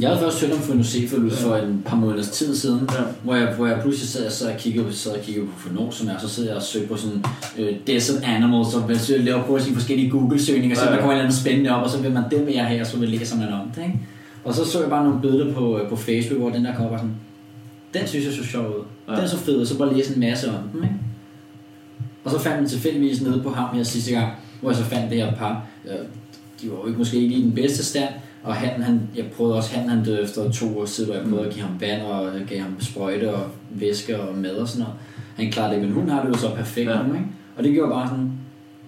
Jeg havde først hørt om Phonocephalus Ja. for en par måneders tid siden, ja. hvor jeg, hvor jeg pludselig sad, sad og kiggede, sad og kiggede på Phonos, som er, så sidder jeg og søger på sådan øh, desert animals, og man søger, laver på sine forskellige Google-søgninger, så Ja, ja. der kommer et eller andet spændende op, og så vil man, den vil jeg have, og så vil læser man om det, ikke? Og så så jeg bare nogle billeder på, øh, på Facebook, hvor den der kom op og sådan, den synes jeg så sjov ud. Ja. Den er så fed, og så bare læse en masse om den, ikke? Og så fandt man tilfældigvis nede på ham her sidste gang, hvor jeg så fandt det her par. Øh, de var jo ikke måske ikke i den bedste stand, og han, han, jeg prøvede også, han, han døde efter to år siden, hvor jeg prøvede at give ham vand, og gav ham sprøjte og væske og mad og sådan noget. Han klarede det, men hun har det jo så perfekt Ja. nu, ikke? Og det gjorde bare sådan,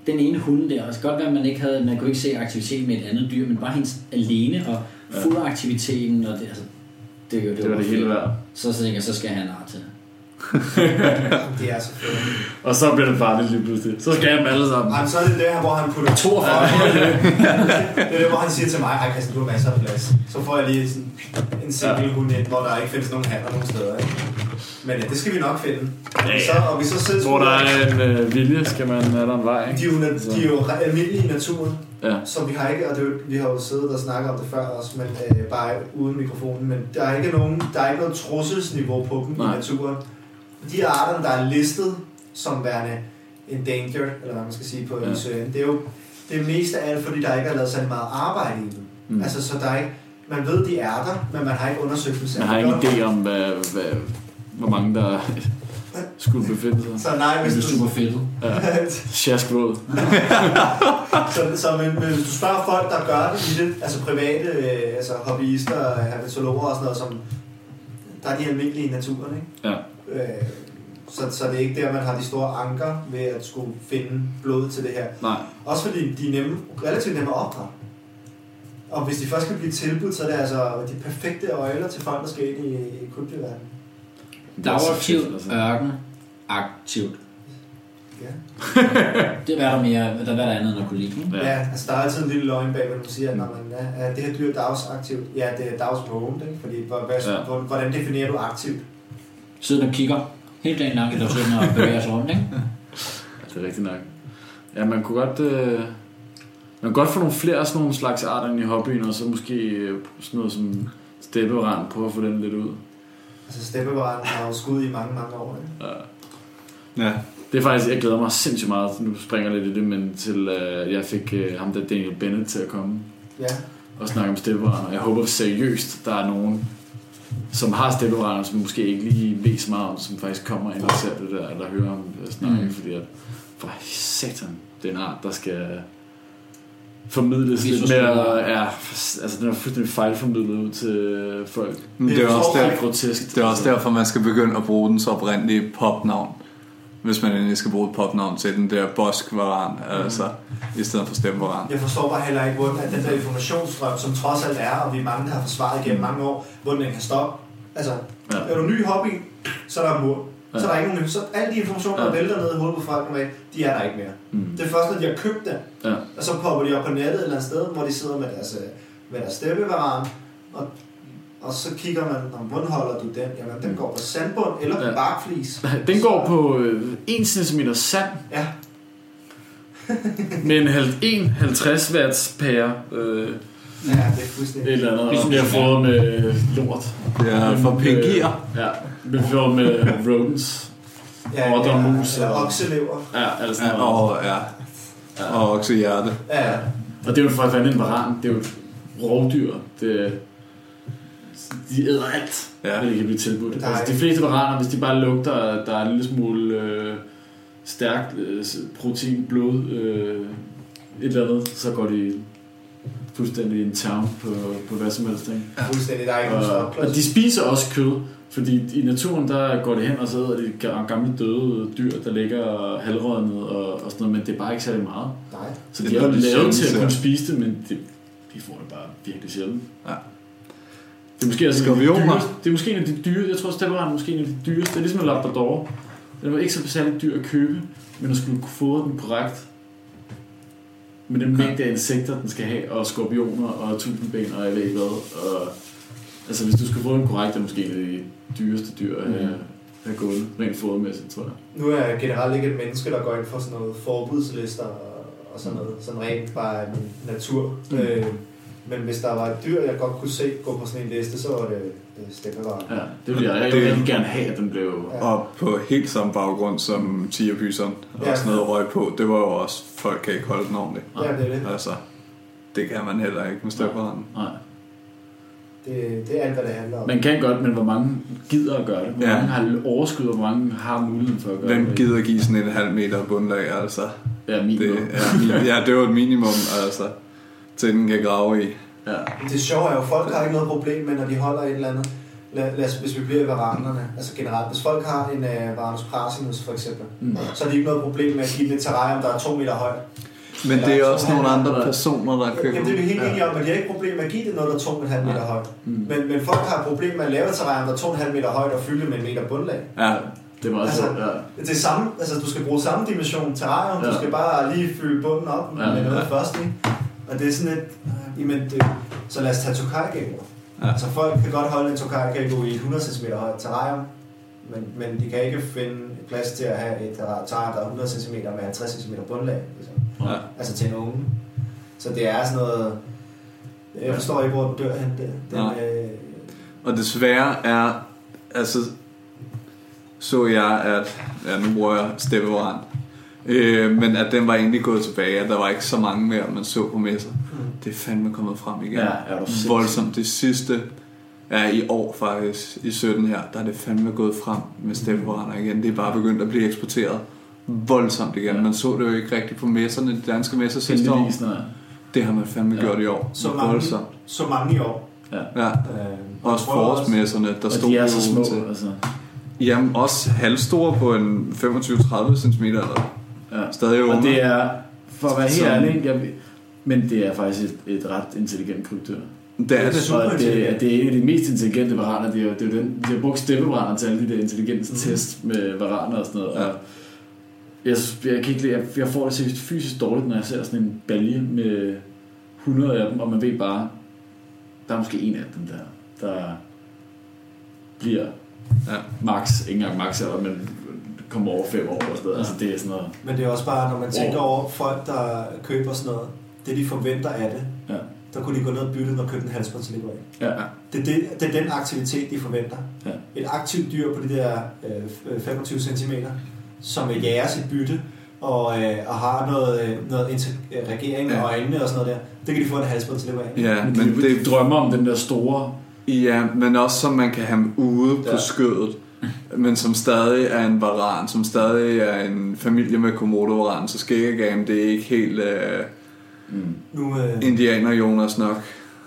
den ene hund der, og det kan godt være, at man ikke havde, man kunne ikke se aktivitet med et andet dyr, men bare hendes alene og fuld aktiviteten, og det, altså, det, det, Det var det hele værd. Så, så tænkte jeg, så skal jeg have en art til. Det er så fedt. Og så bliver det farligt lige pludselig. Så skal jeg dem alle sammen. Ej, men så er det der, hvor han putter 42 det er det, hvor han siger til mig, ej Christian, du har masser af plads. Så får jeg lige sådan en single Ja. hund ind, hvor der ikke findes nogen handler nogen steder. Ikke? Men ja, det skal vi nok finde. Og, Ja, vi så, ja. og vi så selv Hvor der er en øh, vilje, skal man have der en vej. de, Ikke? er jo, de er jo almindelige i naturen, Ja. så vi har ikke, og det, vi har jo siddet og snakket om det før også, men øh, bare uden mikrofonen, men der er ikke nogen, der er ikke noget trusselsniveau på dem Nej. i naturen. De arter, der er listet som værende endangered, eller hvad man skal sige på Ja. ja. søen, det er jo det er mest af alt, fordi der ikke er lavet særlig meget arbejde i dem. Mm. Altså, så der er ikke, man ved, de er der, men man har ikke undersøgt dem Man særlig har ingen godt. idé om, hvad, hvad, hvor mange der skulle befinde sig. Så nej, Det hvis er du, super fedt. Sjaskvåd. så, så men, men, hvis du spørger folk, der gør det i det, altså private, øh, altså hobbyister, herpetologer og sådan noget, som, der er de almindelige i naturen, ikke? Ja. Øh, så, så det er ikke der, man har de store anker ved at skulle finde blod til det her. Nej. Også fordi de er nemme, relativt nemme at opdrage. Og hvis de først kan blive tilbudt, så er det altså de perfekte øjler til folk, der skal ind i, i er så Dagaktivt, ørken, aktivt. Ja. Det er hvad der mere, der, hvad der er andet end at kunne lide. ikke? Ja. ja, altså der er altid en lille løgn bag, hvad du siger, at når man er, er det her dyr er dagsaktivt. Ja, det er dagsvågent, ikke? Fordi hvor, hvad, ja. hvordan definerer du aktivt? Sidder og kigger helt dagen lang i naturen og bevæger sig rundt, ikke? Ja, det er rigtigt nok. Ja, man kunne godt... Øh, man kunne godt få nogle flere sådan nogle slags arter ind i hobbyen, og så måske øh, sådan noget som stepperand, prøve at få den lidt ud. Altså steppevarden har jo skud i mange, mange år, ikke? Ja. Ja. Det er faktisk, jeg glæder mig sindssygt meget, nu springer jeg lidt i det, men til øh, jeg fik øh, ham der Daniel Bennett til at komme Ja. og snakke om stepperand. Jeg håber seriøst, der er nogen, som har stepperand, som måske ikke lige ved så meget om, som faktisk kommer ind og ser det der, eller hører om det snakke, Mm. fordi at, for satan, det er en art, der skal formidles lidt mere, ja, altså den er fuldstændig fejlformidlet ud til folk. Men det er også der, Det er grotesk. Det er også derfor, man skal begynde at bruge dens oprindelige popnavn. Hvis man endelig skal bruge et popnavn til den der boskvaran, altså i stedet for stemmevaran. Jeg forstår bare heller ikke, hvordan den der informationsstrøm, som trods alt er, og vi er mange, der har forsvaret igennem mange år, hvordan den kan stoppe. Altså, Ja. er du ny hobby, så er der mur. Så Ja. er der ikke nogen, så alle de informationer, der Ja. vælter ned i hovedet på folk, normalt, de er der ikke mere. Mm. Det er først, når de har købt den, Ja. og så popper de op på nettet et eller andet sted, hvor de sidder med deres, øh, med deres steppevaran, og, og så kigger man, om hvordan holder du den? Jamen, den går på sandbund eller på Ja. barkflis. Den går på øh, 1 cm sand Ja, med en halv- en 50 watts pære. Øh, ja, det er fuldstændig. et eller andet, og Ligesom bliver det fået med lort. Det er for pingier. Ja, bliver fået med rodents. Ja, Og der er mus Eller og- okselever. Ja, altså Ja, sådan noget. og, ja. og også hjerte. Ja, Og det er jo for fanden en varan. Det er jo et rovdyr. Det, de æder alt, Ja. ja. det kan blive tilbudt. Er Altså, de fleste varaner, hvis de bare lugter, der er en lille smule øh, stærkt øh, protein, blod, øh, et eller andet, så går de fuldstændig en town på, på hvad som helst. Ikke? fuldstændig. Der er ikke Og, og de spiser også kød, fordi i naturen der går det hen og så æder de ga- gamle døde dyr, der ligger halvrådnet og, og sådan noget, men det er bare ikke særlig meget. Nej. Så Det de er er jo de lavet til at kunne spise det, men det, de får det bare virkelig sjældent. Ja. Det er måske altså de Skorpioner. dyreste, det er måske en af de dyre, jeg tror Stepperan er måske en af de dyreste, det er ligesom en Labrador. Den var ikke så særlig dyr at købe, men at skulle kunne fodre den korrekt. Med den mængde af insekter, den skal have, og skorpioner, og tusindben, og jeg ved ikke hvad. Og, altså hvis du skal fodre den korrekt, er det måske af de dyreste dyr at have, have gået, rent fodermæssigt, tror jeg. Nu er jeg generelt ikke et menneske, der går ind for sådan noget forbudslister og, og sådan noget. Sådan rent bare natur. Mm. Mm. Øh, men hvis der var et dyr, jeg godt kunne se gå på sådan en liste, så var det, det steppevarer. Ja, det vil jeg. Jeg Det- vil rigtig gerne have, at den blev... Ja. Og på helt samme baggrund som tigerpyseren og Ja. sådan noget røg på, det var jo også, folk kan ikke holde den ordentligt. Ja, det er det. Altså, det kan man heller ikke med steppevaran. Nej. det. Det er alt, hvad det handler om. Man kan godt, men hvor mange gider at gøre det? Hvor Ja. mange har overskud, og hvor mange har muligheden for at gøre Hvem det? gider give sådan en halv meter bundlag, altså? Ja, min Det, det, ja, ja, det var et minimum, altså. Til den kan grave i. Ja. Det sjove er jo, at folk har ikke noget problem med, når de holder et eller andet. Lad, lad os, hvis vi bliver i varanerne, altså generelt. Hvis folk har en uh, Varanus prasinus for eksempel, Mm. så er de ikke noget problem med at give det et terrarium, der er to meter højt. Men det er også nogle andre Ja. personer, der køber. Jamen det er vi helt enige om, men de har ikke problem med at give det noget, der er to og en halv meter højt. Mm. Men, men folk har et problem med at lave terrarium, der er to og en halv meter højt og fylde det med en meter bundlag. Ja, Det er meget Altså, ja. Det er samme, altså du skal bruge samme dimension terrarium, ja. du Ja. skal bare lige fylde bunden op med, Ja. med noget først, ikke? Og det er sådan et, jamen det, så lad os tage tokai Ja. ja. Så folk kan godt holde en tokai i et 100 cm højt terrarium, men, men de kan ikke finde plads til at have et terrarium, der er 100 cm med 50 cm bundlag, ligesom. ja. altså til en unge. Så det er sådan noget, jeg forstår ikke, hvor den dør hen. Den, Nej. øh, Og desværre er, altså, så jeg, at, ja, nu bruger jeg steppebrand, øh, men at den var egentlig gået tilbage, at der var ikke så mange mere, man så på messer. Det er fandme kommet frem igen. Ja, er du. Voldsomt. Det sidste er i år faktisk, i 17 her, der er det fandme gået frem med steppebrænder igen. Det er bare begyndt at blive eksporteret voldsomt igen. Ja. Man så det jo ikke rigtigt på messerne, de danske messer sidste år. Det har man fandme Ja. gjort i år. Så mange. Voldsomt. så mange i år. Ja. Øh, Også forårsmesserne, der Og stod de er jo så små, til. altså. Jamen også halvstore på en 25-30 cm eller Ja. stadig Og unge. det er, for at være helt ærlig, jeg, men det er faktisk et, et ret intelligent krybdyr. det er det. Super Og det, intelligent. det er en af de mest intelligente varaner. Det er jo, det er jo den, de har brugt steppebrænder til alle de der intelligenstest med varaner og sådan noget. Ja. Og jeg, synes- jeg, kan ikke, lide- jeg, jeg får det seriøst fysisk dårligt, når jeg ser sådan en balje med 100 af dem, og man ved bare, der er måske en af dem der, der bliver Ja. max, ikke engang max men kommer over fem år og sådan noget. Altså det er sådan noget, Men det er også bare, når man tænker Wow. over folk, der køber sådan noget, det de forventer af det, Ja. der kunne de gå ned og bytte og købe en halsbånd til af. ja, Det er, det, det er den aktivitet, de forventer. Ja. Et aktivt dyr på de der øh, 25 cm, som vil jære sit bytte, og, øh, og har noget, øh, noget interagering Ja. og øjnene og sådan noget der, det kan de få en halsbånd til af. Ja, men men de, det, de drømmer om den der store ja, men også som man kan have ude på Ja. skødet. Men som stadig er en varan, som stadig er en familie med komodo-varan, så skæggegame, det er ikke helt uh, mm, Nu, øh, indianer Jonas nok.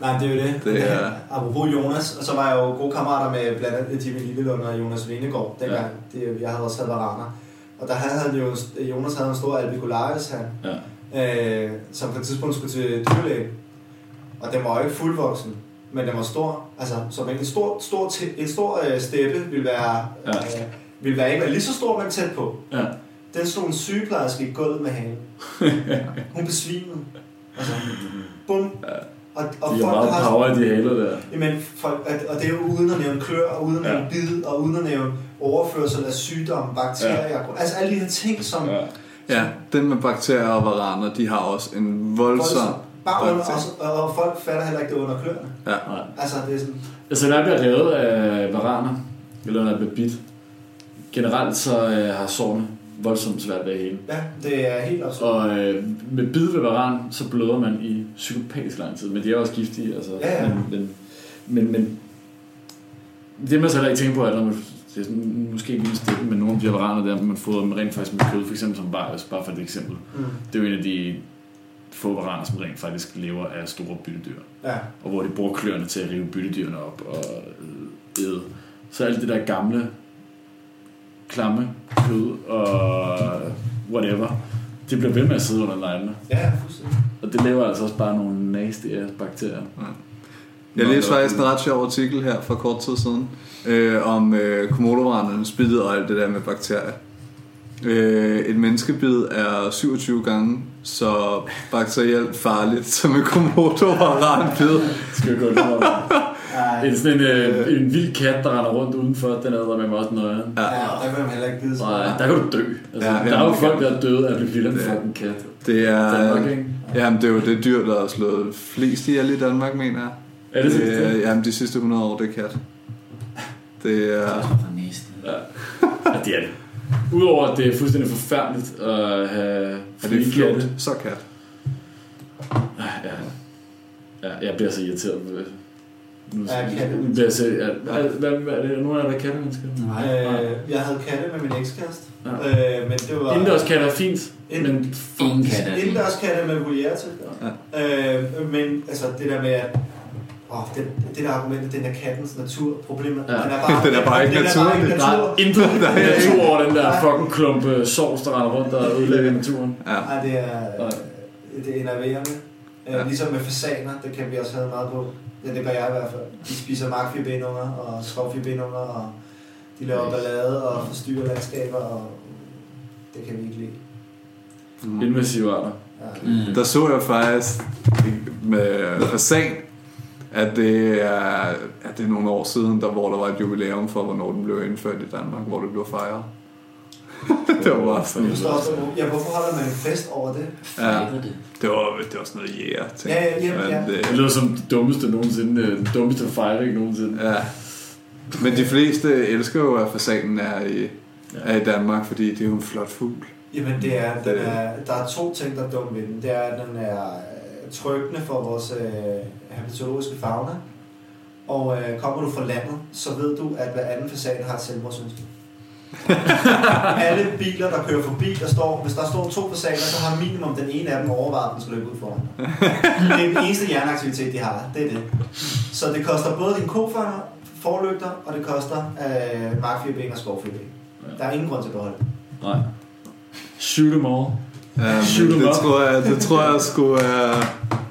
nej, det er jo det. Det er- Apropos Jonas, og så var jeg jo gode kammerater med blandt andet Jimmy Lillelund og Jonas Vindegård, dengang ja. det, jeg havde også været varaner. Og der havde han jo, Jonas havde en stor albicularis, han, ja. øh, som på et tidspunkt skulle til dyrlæge. Og den var jo ikke fuldvoksen, men den var stor. Altså, som en stor, stor, en stor øh, steppe ville være, Ja. øh, ville være ikke være lige så stor, men tæt på. ja. Den stod en sygeplejerske i gulvet med halen. Hun besvimede. Altså, bum. Og, og De har meget har power i de haler der. Jamen, folk, at- og det er jo uden at nævne klør, og uden at nævne Ja. bid, og uden at nævne overførsel af sygdomme, bakterier. Ja. Altså alle de her ting, som Ja. Ja, den med bakterier og varaner, de har også en voldsom... bare under, og, og folk fatter heller ikke det under kløerne. Ja. Nej. Altså, det er sådan, Altså, når jeg bliver revet af varaner, eller når jeg bliver bit, generelt så øh, har sårene voldsomt svært ved at hele. ja, det er helt absurd. Og øh, med bid ved varan, så bløder man i psykopatisk lang tid, men de er også giftige. Altså, Ja, ja. Men, men, men, men det man så heller ikke tænker på, er, når man, det er sådan, måske ikke en stille, men nogle af de her varaner der, man fodrer dem rent faktisk med kød, for eksempel som Bajos, bare for et eksempel. Mm. Det er jo en af de få varaner, som rent faktisk lever af store byttedyr. Ja. og hvor de bruger kløerne til at rive byttedyrene op og æde. Så alt det der gamle, klamme kød og whatever, det bliver ved med at sidde under neglene. Ja, fuldstændig. Og det laver altså også bare nogle nasty ass bakterier. Jeg læste faktisk en ret sjov artikel her for kort tid siden, øh, om øh, komodovarandernes bid og alt det der med bakterier. Øh, et menneskebid er 27 gange så bakterielt farligt som en komodovaranbid. Skal vi gå lidt over det? Ej, En sådan en, øh, en vild kat, der render rundt udenfor, den er der med mig også nøje. Ja. ja, der vil man heller ikke bide sig. Nej, der kan du dø. Altså, Ja, der er jo folk, kan. der er døde af at blive af en er- fucking kat. Det er, Danmark, ikke? jamen, det er jo det dyr, der har slået flest ihjel i Danmark, mener jeg. Er det det det? er, jamen, de sidste 100 år, det er kat. Det Det er. Ja. ja, det er det. Udover at det er fuldstændig forfærdeligt at have Er det katte. Så kat. Ja. ja, jeg bliver så irriteret på det. Nu, Ja, katte. jeg selv, ja, hvad, hvad, hvad, er det? Nu er der kattemennesker. Nej. Øh, jeg havde katte med min ekskæreste. Ja. Øh, men det var... Indendørs katte er fint, Ind- men Ingen katte. er. Indendørs katte med voliere til. Ja. Øh, men altså det der med at Åh, det, det der argument, den er kattens natur. Problemet, Ja. den er bare, Den er bare ikke den Er bare ikke naturlig. der natur. er intet Der er natur over den der fucking klump øh, sovs, der render rundt og ødelægger naturen. Ja. Nej, det er, det er enerverende. Ja. Ja. Ligesom med fasaner, det kan vi også have meget på. Ja, det gør jeg i hvert fald. De spiser markfibenunger og skovfibenunger, og de laver ballade og forstyrrer landskaber, og det kan vi ikke lide. Mm. Invasive arter. Ja. Mm. Der så jeg faktisk med fasan, at det er, at det er nogle år siden, der, hvor der var et jubilæum for, hvornår den blev indført i Danmark, hvor det blev fejret. det var bare sådan, også der, ja, hvorfor holder man en fest over det? Ja. Det. det var, det var sådan noget jæger ting. Ja, ja, ja, ja. Det det, lyder som det dummeste nogensinde, øh, den dummeste fejring nogensinde. ja. Men de fleste elsker jo, at fasanen er i, er i Danmark, fordi det er jo en flot fugl. Jamen, det er, den Det- er, der er to ting, der er dumme ved den. Det er, at den er øh, tryggende for vores øh, habitologiske fauna. Og øh, kommer du fra landet, så ved du, at hver anden fasan har et selvmordsønske. Alle biler, der kører forbi, der står, hvis der står to fasaner, så har minimum den ene af dem overvejet, at den skal løbe ud foran. Det er den eneste hjerneaktivitet, de har. Det er det. Så det koster både din kofanger, forlygter, og det koster øh, markfirben og skovfirben. Der er ingen grund til at beholde det. Nej. Shoot them all. Ja, Shoot men 'em det, up. tror jeg, det tror jeg skulle er,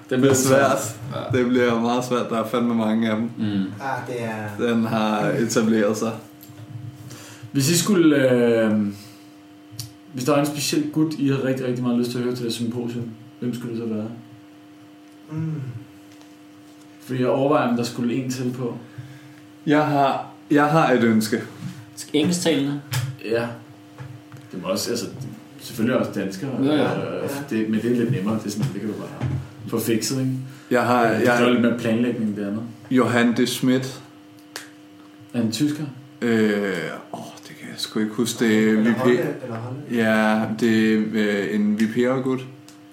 Det bliver svært. Ja. Det bliver meget svært. Der er fandme mange af dem. Mm. Ah, det er... Den har etableret sig. Hvis I skulle... Øh, hvis der er en speciel gut, I har rigtig, rigtig meget lyst til at høre til det symposium, hvem skulle det så være? Mm. Fordi jeg overvejer, om der skulle en til på. Jeg har, jeg har et ønske. Engelsktalende. Ja. Det må også, altså, selvfølgelig også danskere. Ja, ja. Øh, det, men det er lidt nemmere. Det, er sådan, det kan du bare få fikset, ikke? Jeg har Jeg, jeg, er lidt mere planlægning det andet. Johan de Schmidt. Er han tysker? Øh, åh, det kan jeg sgu ikke huske. Det er Eller VP. Holland, eller Holland. Ja, det er øh, en VP'er-gut.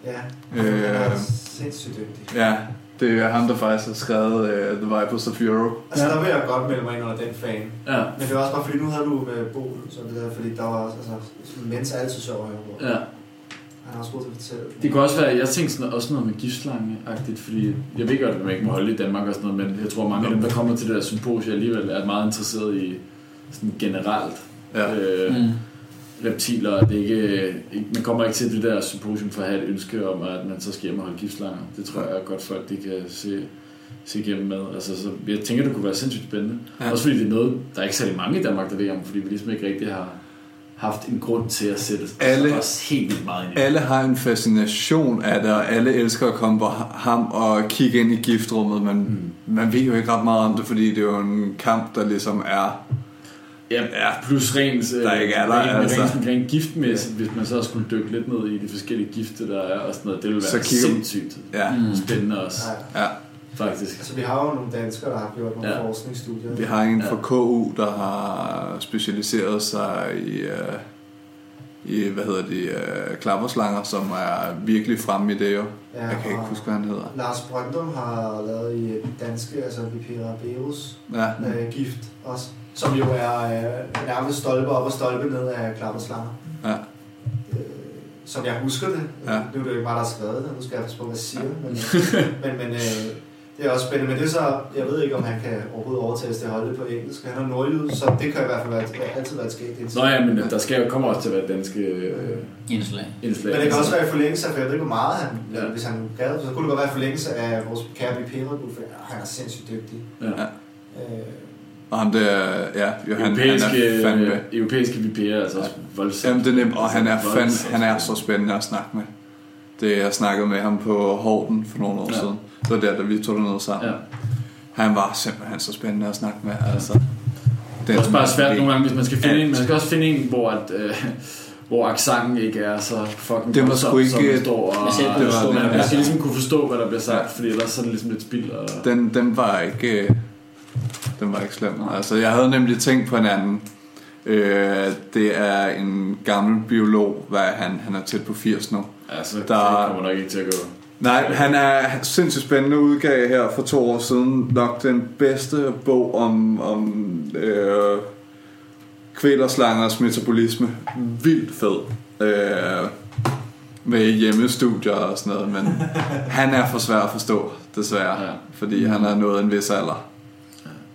Ja, Øh. han er sindssygt dygtig. Ja, det er ham, der faktisk har skrevet uh, The Vipers of Europe. Altså, Ja. der vil jeg godt melde mig ind under den fan. Ja. Men det er også bare fordi, nu havde du med Bo, så det der, fordi der var også, altså, mens er altid sjov høre på. ja. Han er også at fortælle. Det kunne også være, jeg tænkte sådan, også noget med giftslange-agtigt, fordi jeg ved godt, at man ikke må holde i Danmark og sådan noget, men jeg tror, mange af dem, der kommer til det der symposium alligevel, er meget interesseret i sådan generelt Ja. øh, Mm. reptiler. og Det ikke, ikke, man kommer ikke til det der symposium for at have et ønske om, at man så skal hjem og holde giftslanger. Det tror jeg godt folk de kan se, se igennem med. Altså, så jeg tænker, det kunne være sindssygt spændende. Ja. Ja. Også fordi det er noget, der er ikke særlig mange i Danmark, der ved om, fordi vi ligesom ikke rigtig har haft en grund til at sætte Alle- os helt vildt meget ind i. Alle har en fascination af det, og alle elsker at komme på ham og kigge ind i giftrummet, men Mm. man ved jo ikke ret meget om det, fordi det er jo en kamp, der ligesom er... Ja, Ja. plus rent, øh, Der ikke er der, rent, altså. rent, rent giftmæssigt, hvis man så skulle dykke lidt ned i de forskellige gifte, der er og sådan noget, det ville Så være kigger- sindssygt Ja, spændende også, Ja. Ja. faktisk. Altså, vi har jo nogle danskere, der har gjort nogle Ja. ja. forskningsstudier. Vi har en Ja. fra KU, der har specialiseret sig i, uh, i hvad hedder det, uh, klapperslanger, som er virkelig fremme i det jo. Ja, Jeg kan ikke huske, hvad han hedder. Lars Brøndum har lavet i danske, altså Vipera Berus, Ja, øh, gift også, som jo er øh, nærmest stolpe op og stolpe ned af klapperslanger. ja. Øh, som jeg husker det. Ja. Nu er det jo ikke mig, der har skrevet det, nu skal jeg passe på, hvad jeg siger. Men, øh, men, men øh, det er også spændende. Men det er så, jeg ved ikke, om han kan overhovedet overtales til at holde det på engelsk. Han er nordjyd, så det kan i hvert fald være, altid være et skægt. Nå ja, men der skal, kommer også til at være danske øh, Indslag. indslag. Men det kan også være i forlængelse af, for jeg ved ikke, hvor meget han, Ja. hvis han gad, så kunne det godt være i forlængelse af vores kære VP for han er sindssygt dygtig. Ja. Øh, Og ham der, ja, Johan, han Europæiske, er fandme... europæiske VP'er er altså også voldsomt. Jamen, det er nemt, og han er, fand, voldsomt han er så spændende at snakke med. Det, jeg snakkede med ham på Horten for nogle år Ja. siden. Det var der, da vi tog derned sammen. Ja. Han var simpelthen så spændende at snakke med. Altså, Det er også bare svært nogle gange, hvis man skal finde Alt. en. Man skal også finde en, hvor, at, øh, hvor accenten ikke er så fucking Det var sgu ikke- som det står. Og, Jeg det var, man, man der skal ligesom kunne forstå, hvad der bliver sagt, Ja. fordi ellers er det ligesom lidt spild. Og, Den, den var ikke... øh, Den var ikke slem. Altså, jeg havde nemlig tænkt på en anden. Øh, det er en gammel biolog, hvad er han, han er tæt på 80 nu. Altså, Der- det kommer nok ikke til at gå. Nej, han er sindssygt spændende udgave her for to år siden. Nok den bedste bog om, om øh, kvælerslangers metabolisme. Vildt fed. Øh, med hjemmestudier og sådan noget, men han er for svær at forstå, desværre. Ja. Fordi han har nået en vis alder.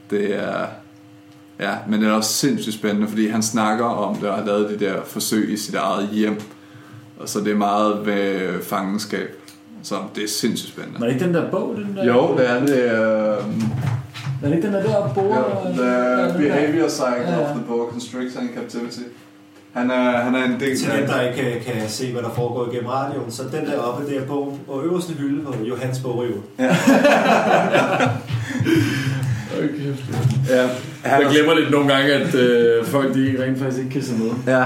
Det er... Ja, men det er også sindssygt spændende, fordi han snakker om det og har lavet de der forsøg i sit eget hjem. Og så det er meget ved fangenskab. Så det er sindssygt spændende. Var det ikke den der bog, den der? Jo, det er det. Øh, Er det ikke den der der bog? ja, the behavior cycle of the boa constrictor in captivity. Han er, han er en del Til dem, der ikke kan, kan se, hvad der foregår igennem radioen, så den der oppe, det er bogen og øverste hylde på Johans bogreol. Okay. Ja, han Jeg glemmer lidt nogle gange, at øh, folk de rent faktisk ikke kan se med. Ja,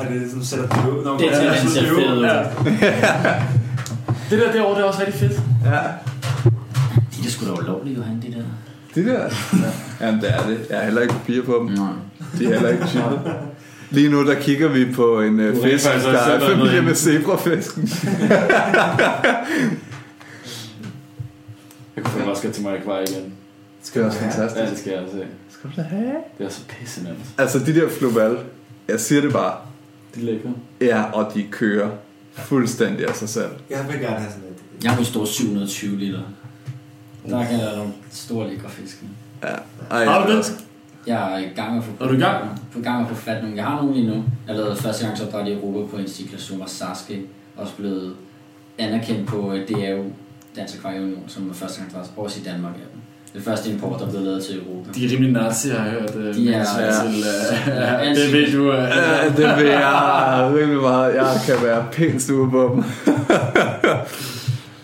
Og det er sådan, sætter det ud. Når Det er til, at han ser fed ud. Det der derovre, det er også rigtig fedt. ja. De er sgu da ulovlige, Johan, de der. Det der. Ja. Jamen, det er det. Jeg har heller ikke papir på dem. Nej. De er heller ikke chippet. Lige nu, der kigger vi på en uh, fisk, også der er familie med zebrafisken. Jeg kunne faktisk godt til mig akvarie igen. Det skal også Ja, det fantastisk. skal jeg se. Skal du da have? Det er så pisse nemt. Altså, de der floval, jeg siger det bare, De er lækre. ja, og de kører fuldstændig af sig selv. Jeg vil gerne have sådan et. Jeg har en stor 720 liter. Der kan jeg nogle store lækre fisk. Ja. Ej, Har du den? Jeg er i gang med at få Er du i gang? På gang med at få fat nogle. Jeg har nogle lige nu. Jeg lavede første gang så opdræt i Europa på en Ciklosoma Saske. Også blevet anerkendt på DAO, Dansk Akvarieunion, som er første gang der også i Danmark. Ja. Det første import, der er blevet lavet til Europa. De er rimelig nazi, har jeg hørt. øh, De er- ja. til, øh, Ja, ja, det ved du. øh. Ja, det vil jeg rimelig meget. Jeg kan være pænt stue på dem.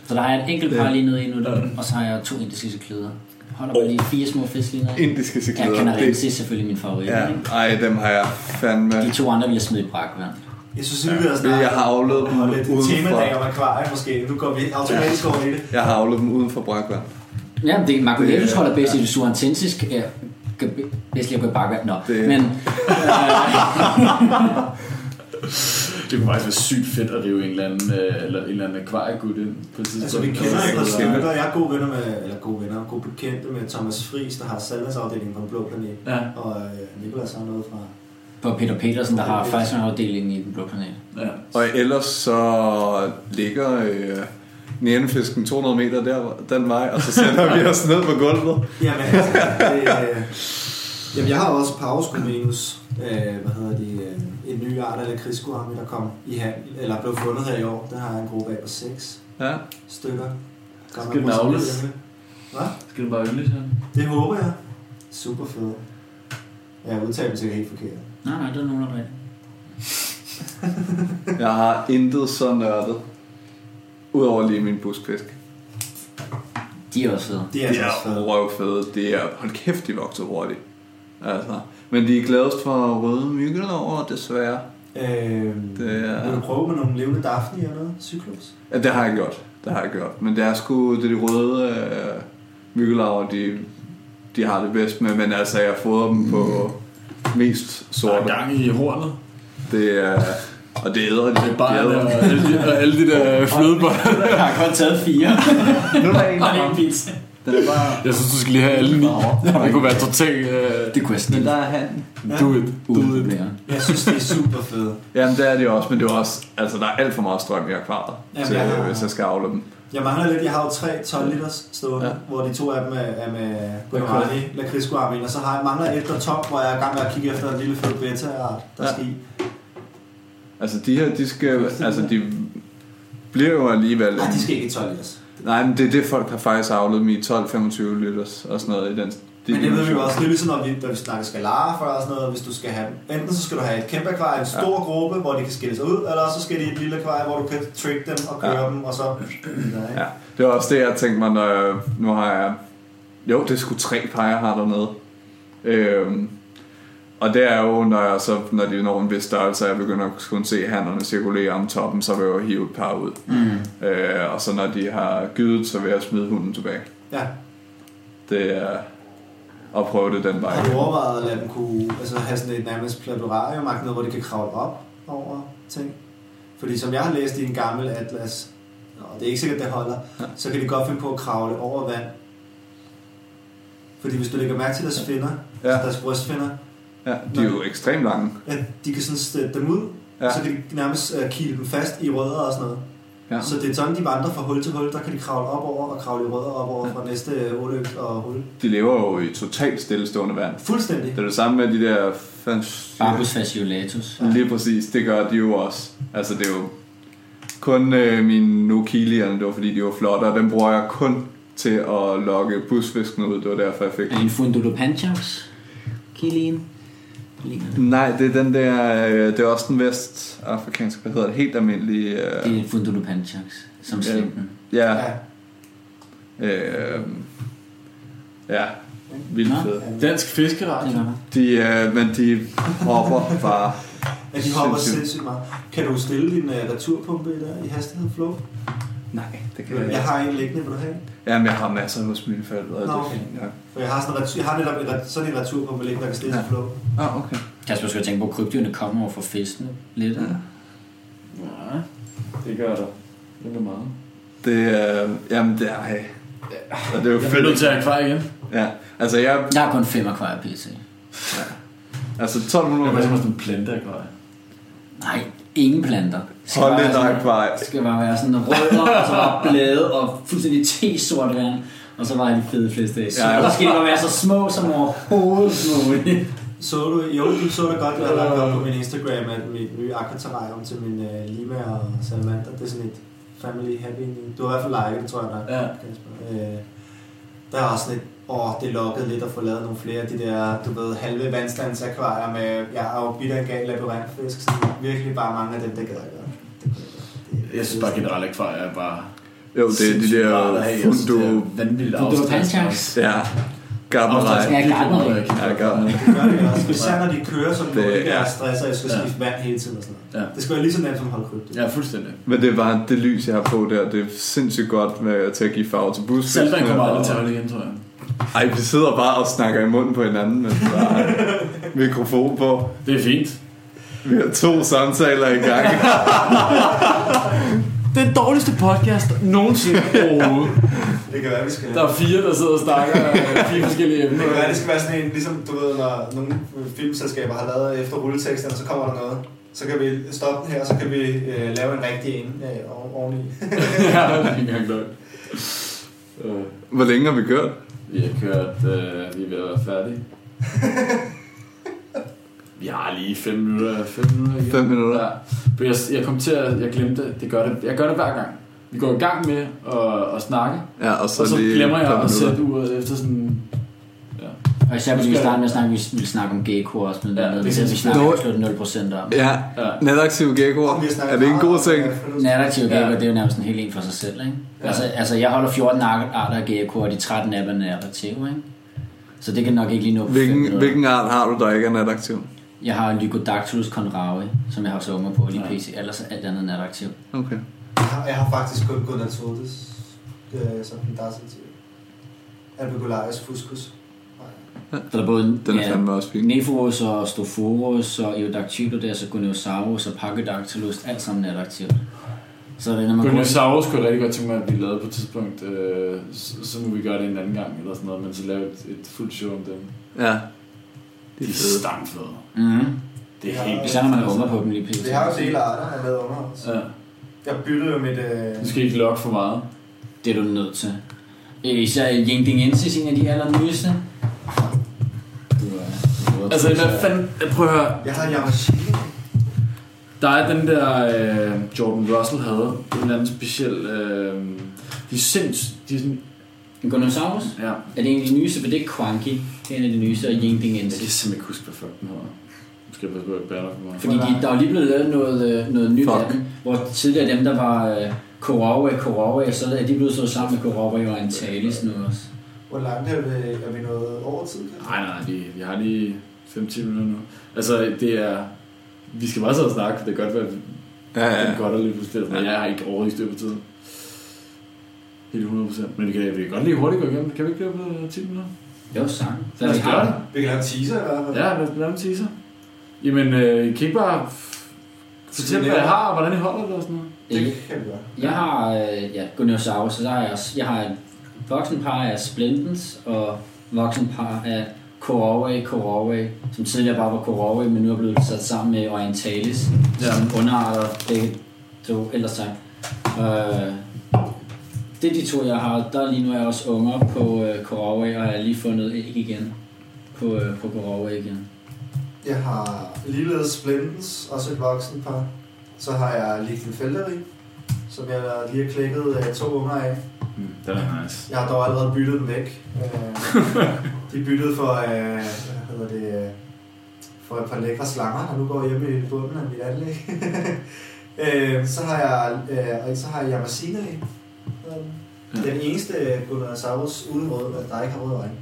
Så der har jeg et enkelt par lige nede i nu, og så har jeg to indiske klæder. Holder bare lige fire små fisk lige nede. Indiske Ja, ciklider. Canarensis er selvfølgelig min favorit. Ja, ej, dem har jeg fandme. De to andre vil jeg smide i brakvand. Jeg synes, vi vil Jeg har afledt dem Og lidt uden temadag for, om akvarie måske. Nu går vi automatisk over i det. jeg har afledt dem uden for brakvand. Ja, det er Marco Det er- Levis holder bedst i det surantensisk. Ja, bedst lige i bakvand. Nå, Det- men Det kunne faktisk være sygt fedt at rive en eller anden, øh, eller en eller anden akvariegud ind på et tidspunkt. Altså, vi kender Og ikke så- stykker. Jeg er gode venner med, eller gode venner, gode bekendte med Thomas Friis, der har salgsafdelingen på Den Blå Planet. Ja, Og øh, Nicolas har noget fra... på Peter Petersen, der har faktisk en afdeling i den blå planet. ja. Og ellers så ligger øh, nærnefisken 200 meter der, den vej, og så sender vi os ned på gulvet. Jamen, altså, det, øh, jamen, jeg har også Pauscomenus, øh, hvad hedder de, øh, en ny art af lakridsgurami, der kom i handel, eller blev fundet her i år. Den har jeg en gruppe af på seks Ja. stykker. Gør Skal man den hjemme. Hvad? Skal det bare yndes her? Det håber jeg. Super fed. Jeg udtaler dem sikkert helt forkert. Nej, nej, det er nogen, der er rigtigt. Jeg har intet så nørdet, udover lige min buskfisk. De er også fede. Det er De altså også er fede. røvfede. Det er, hold kæft, de vokser hurtigt. Altså. Men de er gladest for røde myggelover, desværre. Øhm, Det er- Vil du prøve med nogle levende daphne eller noget? Cyklus? Ja, det har jeg gjort. Det har jeg gjort. Men det er sgu det er de røde øh, myggelarver, de, de har det bedst med. Men altså, jeg fodrer dem på mest Der sorte. er gang i hornet. Det er... Og det æder de. Det er bare og alle de, og alle de der flødeboller. Jeg har kun taget fire. Nu er der en, der det er en rammer. pizza. Den er bare... Jeg synes, du skal lige have alle ni. Det kunne være totalt... Øh, Det kunne jeg Men stille. der er han. do it. Do it. Jeg synes, det er super fedt. Jamen, det er de også, men det er også... Altså, der er alt for meget strøm i akvariet, Jamen, til, jeg har- hvis jeg skal afle dem. Jeg mangler lidt, jeg har jo tre 12 liters stående, Ja. hvor de to af dem er, er med Guarani, lakridsguarmin, og så har jeg mangler et, der er tom, hvor jeg er i gang med at kigge efter en lille fed beta-art, der Ja. skal i. Altså, de her, de skal... Altså, de bliver jo alligevel... Nej, de skal ikke i 12 liters. Nej, men det er det, folk har faktisk aflet dem i 12-25 liters og sådan noget i den... Men det ved vi jo også, det er ligesom, når vi, når vi snakker skalarer før og sådan noget, hvis du skal have enten så skal du have et kæmpe akvarie, en stor ja. gruppe, hvor de kan skille sig ud, eller så skal de et lille akvarie, hvor du kan trick dem og køre Ja. dem, og så... Ja. Ja, det var også det, jeg tænkte mig, når jeg, nu har jeg... Jo, det er sgu tre par, jeg har dernede. Øhm, og det er jo, når, jeg så, når de når en vis størrelse, og jeg begynder at kunne se hannerne cirkulere om toppen, så vil jeg jo hive et par ud. Mm. Øh, og så når de har gydet, så vil jeg smide hunden tilbage. ja. Det er at prøve det den vej. Har du overvejet at lade dem kunne altså, have sådan et nærmest platurarium noget, hvor de kan kravle op over ting? Fordi som jeg har læst i en gammel atlas, og det er ikke sikkert, det holder, så kan de godt finde på at kravle over vand. Fordi hvis du lægger mærke til deres finner, Ja. ja. deres brystfinner, Ja, de er jo ekstremt lange. at de kan sådan støtte dem ud, Ja. ja. så kan de nærmest uh, kile dem fast i rødder og sådan noget. Ja. Ja. Så det er sådan, de vandrer fra hul til hul, der kan de kravle op over og kravle i rødder op over fra næste åløb og hul. De lever jo i totalt stillestående vand. Fuldstændig. Det er det samme med de der... Barbus fasciolatus. Lige præcis, det gør de jo også. Altså det er jo kun øh, mine nokilierne, det var fordi de var flotte, og dem bruger jeg kun til at lokke busfisken ud. Det var derfor, jeg fik Er en fundulopanchax? Kilien? Det. Nej, det er den der, øh, det er også den vestafrikanske, hvad hedder det, helt almindelige, Det øh, er en fundulopanchax, som slimpen. ja, Ja. øh, ja, vildt Nå. fede. Dansk fiskeret. Det var der. De, øh, men de hopper bare Ja, de hopper Sindssygt. sindssygt meget. Kan du stille din uh, returpumpe i, der, i hastighed flow? Nej, det kan jeg Jeg ikke. har en liggende, vil du have? en? Jamen, jeg har masser hos mine forældre, og det Nå, er okay. fint, ja. For jeg har, sådan en retur, jeg har netop en, sådan en returpumpe liggende, der kan stille Ja. til flow. Ah, okay. Kasper skal tænke på, at krybdyrene kommer over for fiskene lidt. Ja. Ja, det gør der. Det gør meget. Det er, jamen det er, hey. Og det er jo Jeg bliver nødt fedt. til at akvar igen. Ja, altså jeg, Jeg har kun fem akvarier pt. altså Jeg 1200 var meter. sådan en plante akvar. Nej, ingen planter. Det skal Hold bare lidt være sådan- akvarie. Det skal bare være sådan rødder, og så bare blade, og fuldstændig te-sort vand. Og så var de fede fleste af. Ja, ja. Så skal de bare være så små som overhovedet muligt. Så du, jo, du så det godt, jeg lagt op på min Instagram, at mit nye aquaterrarium til min uh, lima og salamander, det er sådan et family happy. Du har i hvert fald liket det, tror jeg nok. Ja. Kasper. Øh, der er også sådan et, åh, det lokkede lidt at få lavet nogle flere af de der, du ved, halve vandstandsakvarier med, jeg har jo bitter en gal labyrintfisk, så virkelig bare mange af dem, det gad jeg jeg synes bare generelt akvar er bare... Jo, det er de der fundo... Vanvittigt Fundo afstand. Ja, gammerej. Ja, gartneri. Ja, gartneri. Det gør det også. Især når de kører, så Det- ikke er stress, og jeg skal Ja. skifte vand hele tiden og sådan noget. Ja. Det skal være lige så nemt som at holde krypto. Ja, fuldstændig. Men det er bare det lys, jeg har på der. Det er sindssygt godt med, til at give farve til busfiskene. Saltvand kommer aldrig og- til at holde igen, tror jeg. Ej, vi sidder bare og snakker i munden på hinanden, men der er mikrofon på. Det er fint. Vi har to samtaler i gang. Den dårligste podcast nogensinde overhovedet. Det kan være, vi skal... Der er fire, der sidder og snakker øh, fire forskellige Det emner. kan være, det skal være sådan en, ligesom du ved, når nogle filmselskaber har lavet efter rulleteksterne, så kommer der noget. Så kan vi stoppe den her, og så kan vi øh, lave en rigtig en øh, oven- oveni. ja, det er ikke engang løgn. Øh, Hvor længe har vi kørt? Vi har kørt, øh, vi er ved at være færdige. Vi har lige 5 minutter, 5 minutter igen. Fem minutter. Ja. Jeg, jeg kom til at, jeg glemte, det gør det, jeg gør det hver gang. Vi går i gang med at, at snakke, Ja, og så, og så glemmer jeg at sætte uret efter sådan... Og især hvis vi starter med at snakke, vi ville snakke om gecko også, men Ja, ja, det det, er vi snakker absolut 0% om. Ja, Ja. nataktive geckoer. Om Er det en god ting? om, øh, Narrativ gecko, Ja. det er jo nærmest en helt en for sig selv, ikke? Ja. Altså, altså, jeg holder 14 arter af gecko, og de 13 af dem er narrative, ikke? Så det kan nok ikke lige nå på fem Hvilken, hvilken art har du, der ikke er nataktiv? Jeg har Lycodactylus conravi, som jeg har så unger på lige Ja. pt. Ellers er alt andet nataktiv. Okay. Jeg har, jeg har faktisk kun Gonatodes, øh, som den dasentiv. Albicularis fuscus. Så der er både Den er fandme også fin. Nephorus og Stophoros og Eodactylus og Goniosaurus og Pachydaktylus, alt sammen nataktivt. Så det er, når man. Goniosaurus kunne jeg rigtig godt tænke mig, at vi lavede på et tidspunkt. Øh, så, så må vi gøre det en anden gang, eller sådan noget, men så lave et, et fuldt show om dem. Ja. De er stamfede. Mm-hmm. Det er Ja. helt Især når man har unger på dem lige pt. Vi har jo en del arter af med under os. Ja. Jeg byttede jo mit... Øh, Du skal ikke lokke for meget. Det er du nødt til. Øh, Især Yingdingensis, en af de allernyeste. Er Altså, hvad fanden... Prøv at høre. jeg har Yamashita. Der er den der øh, Jordan Russell havde. En eller anden speciel... Øh, de er sindssygt... De er sådan, En ja. Er det en af de nyeste? For det er Quanky. Det er en af de nyeste, og Jeg kan simpelthen ikke huske, hvad fuck den hedder. Skal jeg jeg bærer for mig. Fordi de, der er jo lige blevet lavet noget, øh, noget nyt Fuck. af dem, hvor tidligere dem, der var øh, Koraue, Koraue, så er de blevet slået sammen med Koraue og Antalis nu også. Hvor langt er, det, er vi nået over tid? Nej, nej, vi, vi har lige 5-10 minutter nu. Altså, det er... Vi skal bare sidde og snakke, for det kan godt være, at Ja, ja. ja. det godt er lidt pludselig. Men jeg har ikke overhovedet styr på tiden. Helt 100%. Men vi kan, vi kan godt lige hurtigt gå igennem. Kan vi ikke gøre på 10 minutter? Det var sang. Så Lad os vi gøre det. Vi kan lave en teaser i hvert fald. Ja, lad, lad mig teaser. Jamen, øh, I kan ikke bare f- Fortæl, hvad jeg har, og hvordan I holder det og sådan noget. Det kan vi gøre. Jeg har, øh, ja, Gunnosaurus, så har jeg, også- jeg har et voksenpar af Splendens, og voksenpar af Koroway, Koroway, som tidligere bare var Koroway, men nu er blevet sat sammen med Orientalis, Ja. som underarter begge to, ellers sagt. Øh, det er de to, jeg har. Der er lige nu er jeg også unger på øh, Koroway, og jeg har lige fundet æg igen på, øh, på Koroway igen. Jeg har ligeledes Splendens, også et voksen par. Så har jeg Lichtenfelderi, som jeg lige har klikket øh, to unger af. Mm, det er nice. Jeg har dog allerede byttet dem væk. Øh, De byttede for, øh, hvad hedder det, øh, for et par lækre slanger, der nu går hjemme i bunden af mit anlæg. øh, så har jeg, øh, og så har jeg Yamasina i. Ja. Den eneste Gunnosaurus uden rød, der ikke har rød øjne.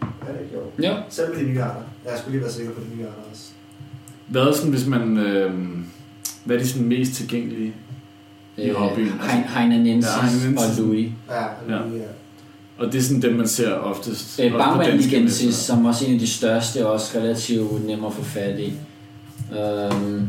Er det jo? Ja. Selv med de nye arter. Jeg skulle lige være sikker på de nye arter også. Hvad sådan, hvis man... Øh, hvad er de sådan mest tilgængelige? I hobbyen. Hein- Heinanensis Ja, Heinanensis. og Louis. Ja, Ja. lige, ja. Og det er sådan dem, man ser oftest. Øh, også på danske Bangvandigensis, lister. som også er en af de største, og også relativt nemmere at få fat i. Øhm,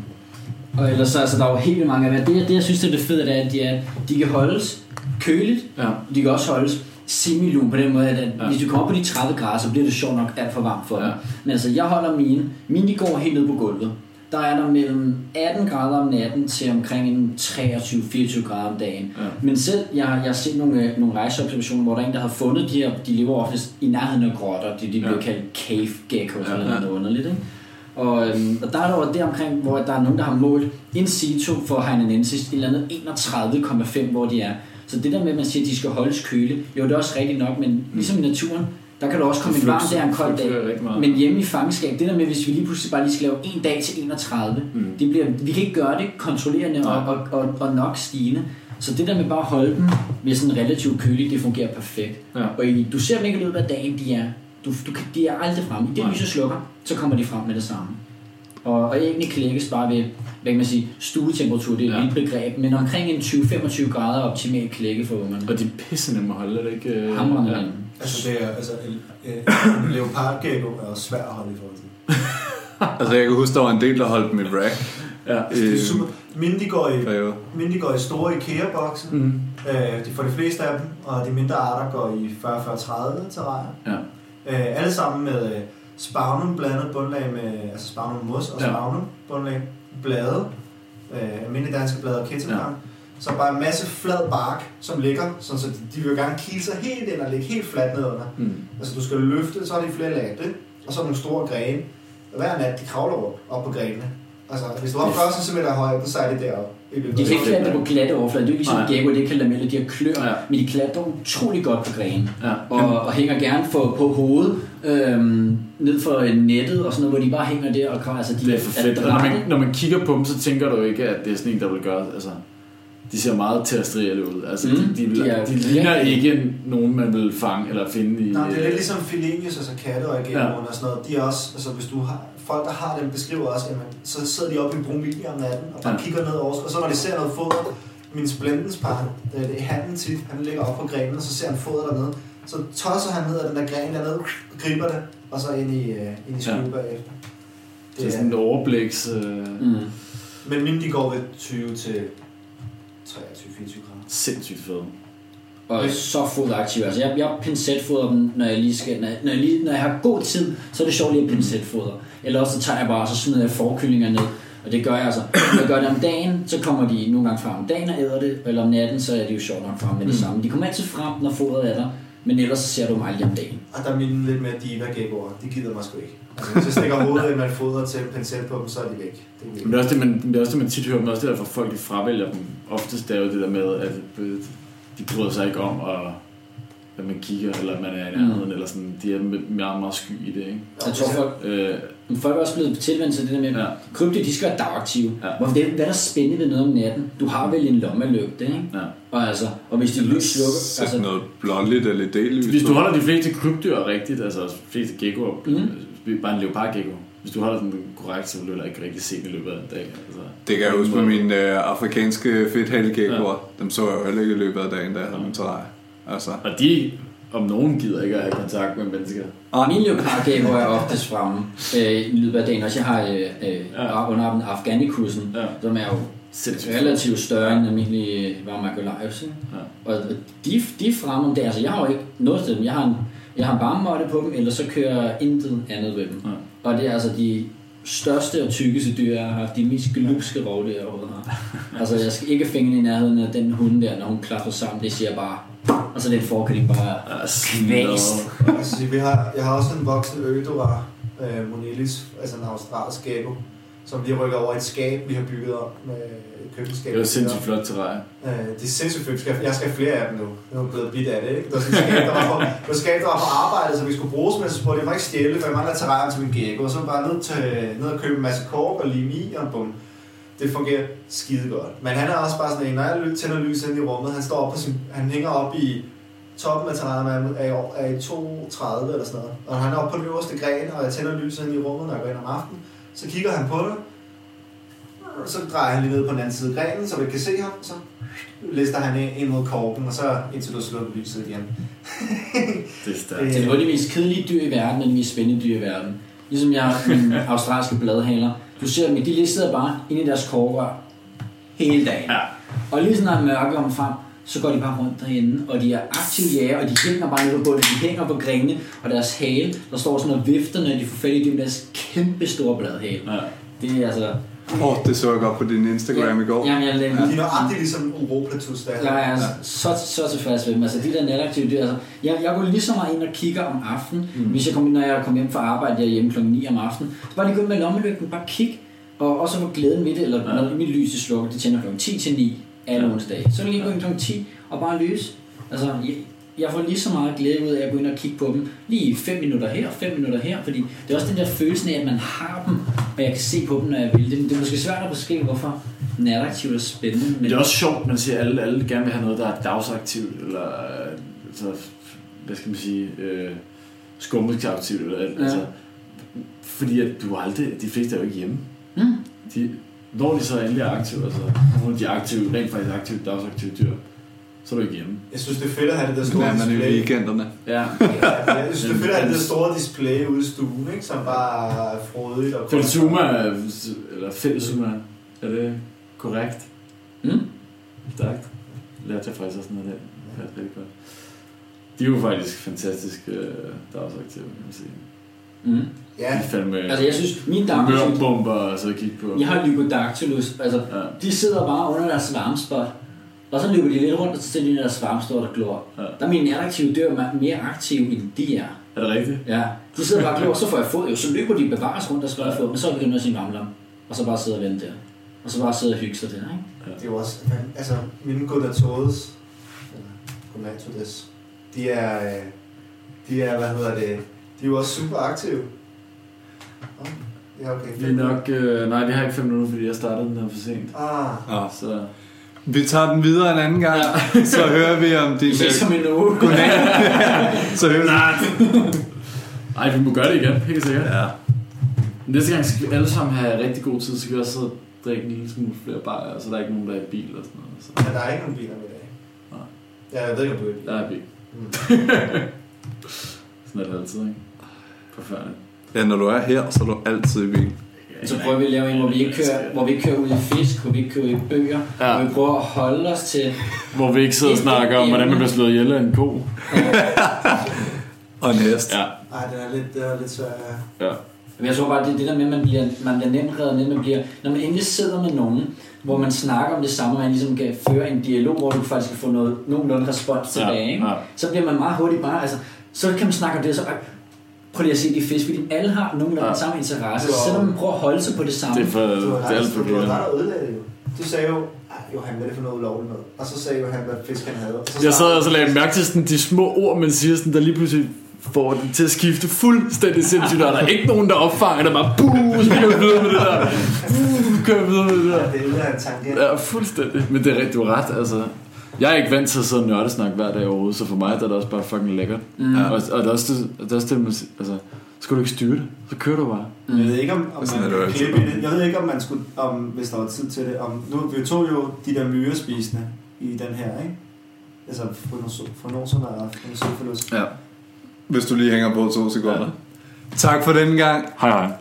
og ellers så altså, der er jo helt vildt mange af dem. Det, det, jeg synes, det er det fede, det er, at de, er, de kan holdes køligt, Ja. de kan også holdes semilun på den måde, at, at Ja. hvis du kommer på de 30 grader, så bliver det sjovt nok alt for varmt for dem. Ja. Men altså, jeg holder mine. Mine, de går helt ned på gulvet. Der er der mellem 18 grader om natten til omkring en 23-24 grader om dagen. Ja. Men selv, jeg, jeg har set nogle, øh, nogle rejseobservationer, hvor der er en, der har fundet de her, de lever oftest i nærheden af grotter, de, de bliver Ja. kaldt cave geckos, Ja, eller ja. noget underligt, ikke? Og, øhm, og der er der det omkring, hvor der er nogen, der har målt in situ for Heinenensis et eller andet 31,5, hvor de er. Så det der med, at man siger, at de skal holdes køle, jo, det er også rigtigt nok, men ligesom i naturen, der kan der også komme en varm dag og en kold dag. Men hjemme i fangenskab, det der med, hvis vi lige pludselig bare lige skal lave en dag til 31, Mm. det bliver, vi kan ikke gøre det kontrollerende og, og, og, og nok stigende. Så det der med bare at holde dem ved sådan relativt køligt, det fungerer perfekt. Ja. Og i, du ser dem ikke i løbet af dagen, de er, du, du, de er aldrig fremme. I det lyset slukker, så kommer de frem med det samme. Og, og æggene klækkes bare ved, hvad kan man sige, stuetemperatur, det er et Ja. begreb, men omkring en 20-25 grader er optimal klække for ungerne. Og de er pisse nemme at holde, er det ikke? øh, Hamrende ja. Altså, det er, altså, en, en leopardgecko er også svær at holde i forhold til. Altså, jeg kan huske, der var en del, der holdt dem i rack. Ja. Det er Øh, super. Mine, de går i, de går i store IKEA-bokse. Mm. Øh, de, for de fleste af dem, og de mindre arter går i 40-40-30 terræner. Ja. Øh, alle sammen med øh, spagnum blandet bundlag med, altså spagnum mos og Ja. spagnum bundlag, blade, øh, almindelige danske blade og kittelgang. Ja. Så bare en masse flad bark, som ligger, sådan så de, de vil gerne kile sig helt ind og ligge helt fladt nedunder. Mm. Altså du skal løfte, så er de flere lag, ikke? og så nogle store grene. Hver nat, de kravler rundt op på grenene. Altså, hvis du har 40 cm højde, så er de deroppe. De kan ikke klatre på glatte overflader. Det er jo ligesom Nej. gecko, det kan lamelle, de har klør, Ja. ja. men de klatrer utrolig godt på grenen. Ja. Og, og hænger gerne på, på hovedet, øhm, ned for nettet og sådan noget, hvor de bare hænger der og kvar. Altså, de Det er for fedt. Og når man, når man kigger på dem, så tænker du ikke, at det er sådan en, der vil gøre... Altså, de ser meget terrestrielle ud. Altså, mm, de, de, vil, de de, er de ligner rigtig- ikke nogen, man vil fange eller finde i... Nej, det er øh, lidt ligesom Filenius, altså katte og Ja. ja. og sådan noget. De er også, altså hvis du har, folk der har dem beskriver også, jamen, så sidder de oppe i en om natten, og bare Ja. kigger ned over, og så når de ser noget foder, min splendens par, det er handen tit, han ligger op på grenen, og så ser han foder dernede, så tosser han ned af den der gren dernede, griber det, og så ind i, uh, ind i skjul Ja. bagefter. Det er sådan et overbliks... Øh, Mm. Men mine de går ved 20 til 23-24 grader. sindssygt fede. Og så fodaktiv. Altså, jeg, jeg pincetfoder dem, når jeg lige skal... Når jeg, når, jeg lige, når jeg har god tid, så er det sjovt lige at pincetfoder. Eller også så tager jeg bare, og så smider jeg forkyllinger ned. Og det gør jeg altså. Når jeg gør det om dagen, så kommer de nogle gange frem om dagen og æder det. Eller om natten, så er de jo sjovt nok frem med det Mm. samme. De kommer altid frem, når fodret er der. Men ellers så ser du mig aldrig om dagen. Og der er mine lidt mere diva geckoer. De gider mig sgu ikke. Altså, hvis jeg stikker hovedet ind med et foder til en pincet på dem, så er de væk. Det er Men det er også det, man, det er også det, man tit hører, men også det der, for folk de fravælger dem. Oftest er jo det der med, at de bryder sig ikke om, at, at man kigger, eller at man er i nærheden, mm. eller sådan. De er meget, meget sky i det, ikke? Jeg tror, folk, Øh, men folk er også blevet tilvendt til det der med, Ja. ja. krypto, de skal være dagaktive. Ja. Ja. Hvorfor det, hvad er der spændende ved noget om natten? Du har vel en lommelygte, ikke? ja. Og, altså, og hvis de lys slukker... Altså, noget blåligt eller LED-lys. Hvis du holder de fleste krybdyr rigtigt, altså de fleste geckoer, Mhm. mm. bare en leopardgecko, hvis du holder den korrekt, så vil du heller ikke rigtig se den i løbet af en dag. Altså. Det kan jeg huske med mine øh, afrikanske fedthalgekkoer. Ja. Dem så jeg jo heller ikke i løbet af dagen, da jeg havde dem til dig. Altså, Og de om nogen gider ikke at have kontakt med mennesker. Og min leopardgave er oftest fremme øh, i løbet af dagen. Også jeg har øh, øh, Ja. under den afghanikursen, Ja. som er jo Sindssygt. relativt større end almindelig var Margolajus. ikke? Ja. Og de, de fremme om det. Altså, jeg har jo ikke noget til dem. Jeg har en, jeg har en varmemåtte på dem, eller så kører jeg intet andet ved dem. Ja. Og det er altså de største og tykkeste dyr, jeg har haft. De mest glupske rovdyr, jeg overhovedet har. Altså, jeg skal ikke finde i nærheden af den hund der, når hun klapper sammen. Det siger bare... Og så den forkøling bare... Kvæst. Jeg sige, vi har, jeg har også en voksen Ødora øh, Monilis, altså en australsk gecko, som lige rykker over i et skab, vi har bygget op med et køkkenskab. Det var sindssygt flot terræn. Øh, det er sindssygt fedt. Jeg skal- Jeg skal have flere af dem nu. Jeg er blevet bidt af det, ikke? Der var sådan et skab, der var på, det var et skab, der var på arbejde, så vi skulle bruges, spurgte jeg, jeg må ikke stjæle, for jeg mangler terræn til min gecko. Og så bare ned, til, ned og købe en masse kork og lime i, og bum. Det fungerer skide godt. Men han er også bare sådan en, når jeg tænder lys ind i rummet, han står op på sin, han hænger op i toppen af terrænet er, i- er i 2,30 eller sådan noget. Og han er oppe på den øverste gren, og jeg tænder lyset ind i rummet, når jeg går ind om aftenen. Så kigger han på det, og så drejer han lige ned på den anden side af grenen, så vi kan se ham. Så lister han ind, mod korken, og så indtil du slukker lyset igen. Det er stærkt. Det er de mest kedelige dyr i verden, og de mest spændende dyr i verden. Ligesom jeg har mine australske bladhaler. Du ser dem, de sidder bare inde i deres korrør hele dagen. Ja. Og lige sådan når mørke om frem, så går de bare rundt derinde, og de er aktive jæger, og de hænger bare nede på bunden, de hænger på grenene, og deres hale, der står sådan og vifter, når de får fat i det med deres kæmpe store bladhale. Ja. Det er altså... Åh, oh, det så jeg godt på din Instagram i går. Jamen, jeg, jeg, De er nøjagtigt ligesom Uroplatus, der jeg er altså så, så tilfreds ved dem. Altså, de der nataktive dyr, altså, jeg, jeg går lige så meget ind og kigger om aftenen. Mm. Hvis jeg kom, når jeg kom hjem fra arbejde, jeg er hjemme kl. 9 om aftenen, så bare lige gå ind med lommelygten, bare kig, og også få glæden ved det, eller Ja. ja. når mit lys er slukket, det tænder kl. 10 til 9 alle Ja. onsdage. Så lige gå ind kl. 10 og bare lys. Altså, jeg, får lige så meget glæde ud af at gå ind og kigge på dem. Lige 5 minutter her, 5 minutter her, fordi det er også den der følelse af, at man har dem, og jeg kan se på dem, når jeg vil. Det, det er måske svært at beskrive, hvorfor nataktivt er spændende. Men det er også sjovt, man siger, at alle, alle gerne vil have noget, der er dagsaktivt, eller øh, altså, hvad skal man sige, øh, skummelskaktivt, eller. Ja. Altså, fordi at du aldrig, de fleste er jo ikke hjemme. Mm. De, når de så endelig er aktive, altså de er aktive, rent faktisk aktive, dagsaktive dyr, så er du ikke hjemme. Jeg synes, det er fedt at have det der store er man i display. weekenderne? Ja. Ja, jeg synes, det er fedt at have det der store display ude i stuen, ikke? som bare er frodigt. Og Fællesuma, eller fællesuma, er det korrekt? Mm. Stærkt. Lærte jeg faktisk også noget af det. Det er rigtig godt. De er jo faktisk fantastisk øh, dagsaktive, kan man sige. Mm. Ja, De er fandme Altså, jeg synes, min dagaktive mørbomber og så kigge på. Jeg har Lygodactylus. Altså, Ja. de sidder bare under deres varmespot. Og så løber de lidt rundt, og så stiller de deres varmespot og glor. Ja. Der er mine nataktive dyr mere aktive, end de er. Er det rigtigt? Ja, de sidder bare og glor, så får jeg fod. Jo, så løber de bevares rundt og skal jeg få, men så er vi med sin varmlam. Og så bare sidde og vente der. Og så bare sidde og hygge sig der, ikke? det er jo også... Altså, mine godatodes, eller godatodes, de er... øh, De er, hvad hedder det... De er jo også super aktive. Ja, okay. Vi er nok... Øh, nej, vi har ikke fem minutter, fordi jeg startede den her for sent. Ah, Ja. Så Vi tager den videre en anden gang, så hører vi om din... Vi ses om en uge. så hører vi... Ej, vi må gøre det igen, helt sikkert. Ja. Næste gang skal vi alle sammen have rigtig god tid, så kan vi også sidde og drikke en lille smule flere bajer, så der er ikke nogen, der er i bil og sådan noget. Så ja, der er ikke nogen biler med i dag. Nej. Ja, jeg ved ikke, om du er i bil. der er bil. Mm. Sådan er det altid, ikke? Forfærdeligt. ja, når du er her, så er du altid i bil. Så prøver vi at lave en, hvor vi ikke kører, hvor vi ikke kører ud i fisk, hvor vi ikke kører i bøger. Ja. Ja. Hvor vi prøver at holde os til... Hvor vi ikke sidder og snakker om, hvordan man bliver slået ihjel af en ko. Og næst. Ja. Ej, det er lidt, det er lidt svært. ja. Ja. Men jeg tror bare, det er det der med, at man bliver, man bliver nemt reddet ned. Man bliver, når man endelig sidder med nogen, hvor man snakker om det samme, og man ligesom kan føre en dialog, hvor du faktisk kan få noget, nogenlunde respons tilbage, ikke? ja. så bliver man meget hurtigt bare, altså, så kan man snakke om det, så "Ej, prøv lige at se de fisk, fordi alle har nogenlunde Ja. ja. samme interesse, har- selvom man prøver at holde sig på det samme. Det er, for, det har er alt for du ret at ødelægge det jo. Du sagde jo, "Ej, Johan, hvad er det for noget ulovligt noget? Og så sagde Johan, hvad fisk han havde. Så Jeg sad og så lagde mærke til sådan, de små ord, man siger, sådan, der lige pludselig får det til at skifte fuldstændig sindssygt, og der er ikke nogen, der opfanger det, bare buh, så kører vi videre med det der. Buh, kører vi videre med det der. Ja, det er en tangent. Ja, fuldstændig. Men det er har ret, altså. Jeg er ikke vant til at sidde og nørdesnak hver dag overhovedet, så for mig der er det også bare fucking lækkert. Mm. Og, og det er også det, det, er også det man, siger, altså, så skal du ikke styre det, så kører du bare. Jeg ved ikke, om, om man altid. klippe i det. Jeg ved ikke, om man skulle, om, hvis der var tid til det. Om, nu, vi tog jo de der myrespisende i den her, ikke? Altså, fornoserne er en forlust. Ja. Hvis du lige hænger på to sekunder. Ja. Tak for den gang. Hej hej.